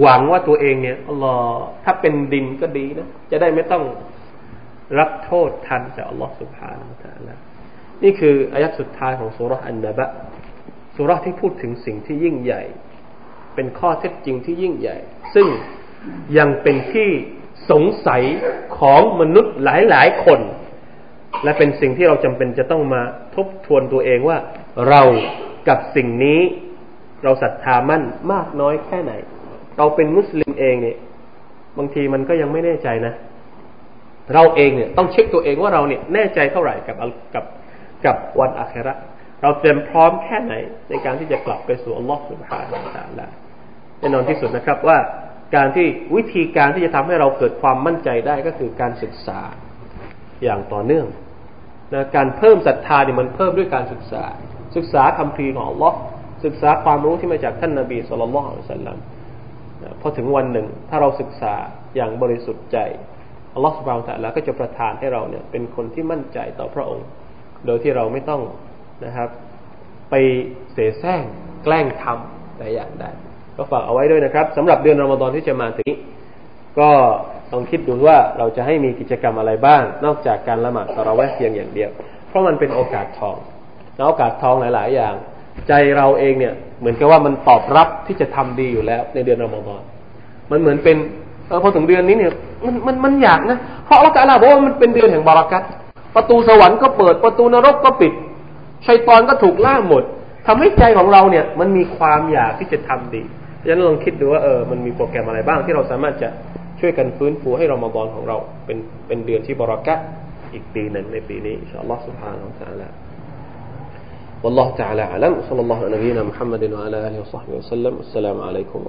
[SPEAKER 2] หวังว่าตัวเองเนี่ยอัลลอฮ์ถ้าเป็นดินก็ดีนะจะได้ไม่ต้องรับโทษทันจากอัลลอฮ์สุบฮานาตะละนี่คืออายัดสุดท้ายของสุรษอันนบะสุรษที่พูดถึงสิ่งที่ยิ่งใหญ่ เป็นข้อเท็จจริงที่ยิ่งใหญ่ ซึ่งยังเป็นที่สงสัยของมนุษย์หลายๆคน และเป็นสิ่งที่เราจำเป็นจะต้องมาทบทวนตัวเองว่า เรากับสิ่งนี้ เราศรัทธามั่นมากน้อยแค่ไหน เราเป็นมุสลิมเองเนี่ย บางทีมันก็ยังไม่แน่ใจนะ เราเองเนี่ยต้องเช็คตัวเองว่าเราเนี่ยแน่ใจเท่าไหร่กับกับกับวันอาคราเราเตรียมพร้อมแค่ไหน ในการที่จะกลับไปสู่อัลลอฮฺสุบฮานาอัลลอฮแน่นอนที่สุดนะครับว่าการที่วิธีการที่จะทำให้เราเกิดความมั่นใจได้ก็คือการศึกษาอย่างต่อเนื่อง นะการเพิ่มศรัทธาเนี่ยมันเพิ่มด้วยการศึกษา ศึกษาคำพีของอัลลอฮ์ศึกษาความรู้ที่มาจากท่านนาบีสุลต่านละสัลลัมพอถึงวันหนึ่งถ้าเราศึกษาอย่างบริสุทธิ์ใจอัลลอฮฺสุบานตะละก็จะประทานให้เราเนี่ยเป็นคนที่มั่นใจต่อพระองค์ โดยที่เราไม่ต้องนะครับ ไปเสแสร้งแกล้งทำแต่อย่างใดก็ฝากเอาไว้ด้วยนะครับสำหรับเดือนรอมฎอนที่จะมาถึง ก็ต้องคิดดูว่าเราจะให้มีกิจกรรมอะไรบ้าง นอกจากการละหมาดตะเราะแวะเพียงอย่างเดียว เพราะมันเป็นโอกาสทองแล้วโอกาสทองหลาย ๆ อย่าง ใจเราเองเนี่ยเหมือนกับว่ามันตอบรับที่จะทำดีอยู่แล้ว ในเดือนรอมฎอนมันเหมือนเป็นพอถึงเดือนนี้เนี่ยมันมันมันอยากนะเพราะอัลลอฮฺบอกว่ามันเป็นเดือนแห่งบารักัตประตูสวรรค์ก็เปิดประตูนรกก็ปิดชัยตอนก็ถูกล่าหมดทำให้ใจของเราเนี่ยมันมีความอยากที่จะทำดีดังนั้นลองคิดดูว่าเออมันมีโปรแกรมอะไรบ้างที่เราสามารถจะ ช่วยกันฟื้นฟูให้รอมฎอนของเรา เป็นเป็นเดือนที่บรารักัตอีกปีหนึ่งในปีนี้อินชาอัลลอฮฺ سبحانه และ تعالى والله تعالى أعلم وصلى الله على نبينا محمد وعلى آله وصحبه وسلم السلام عليكم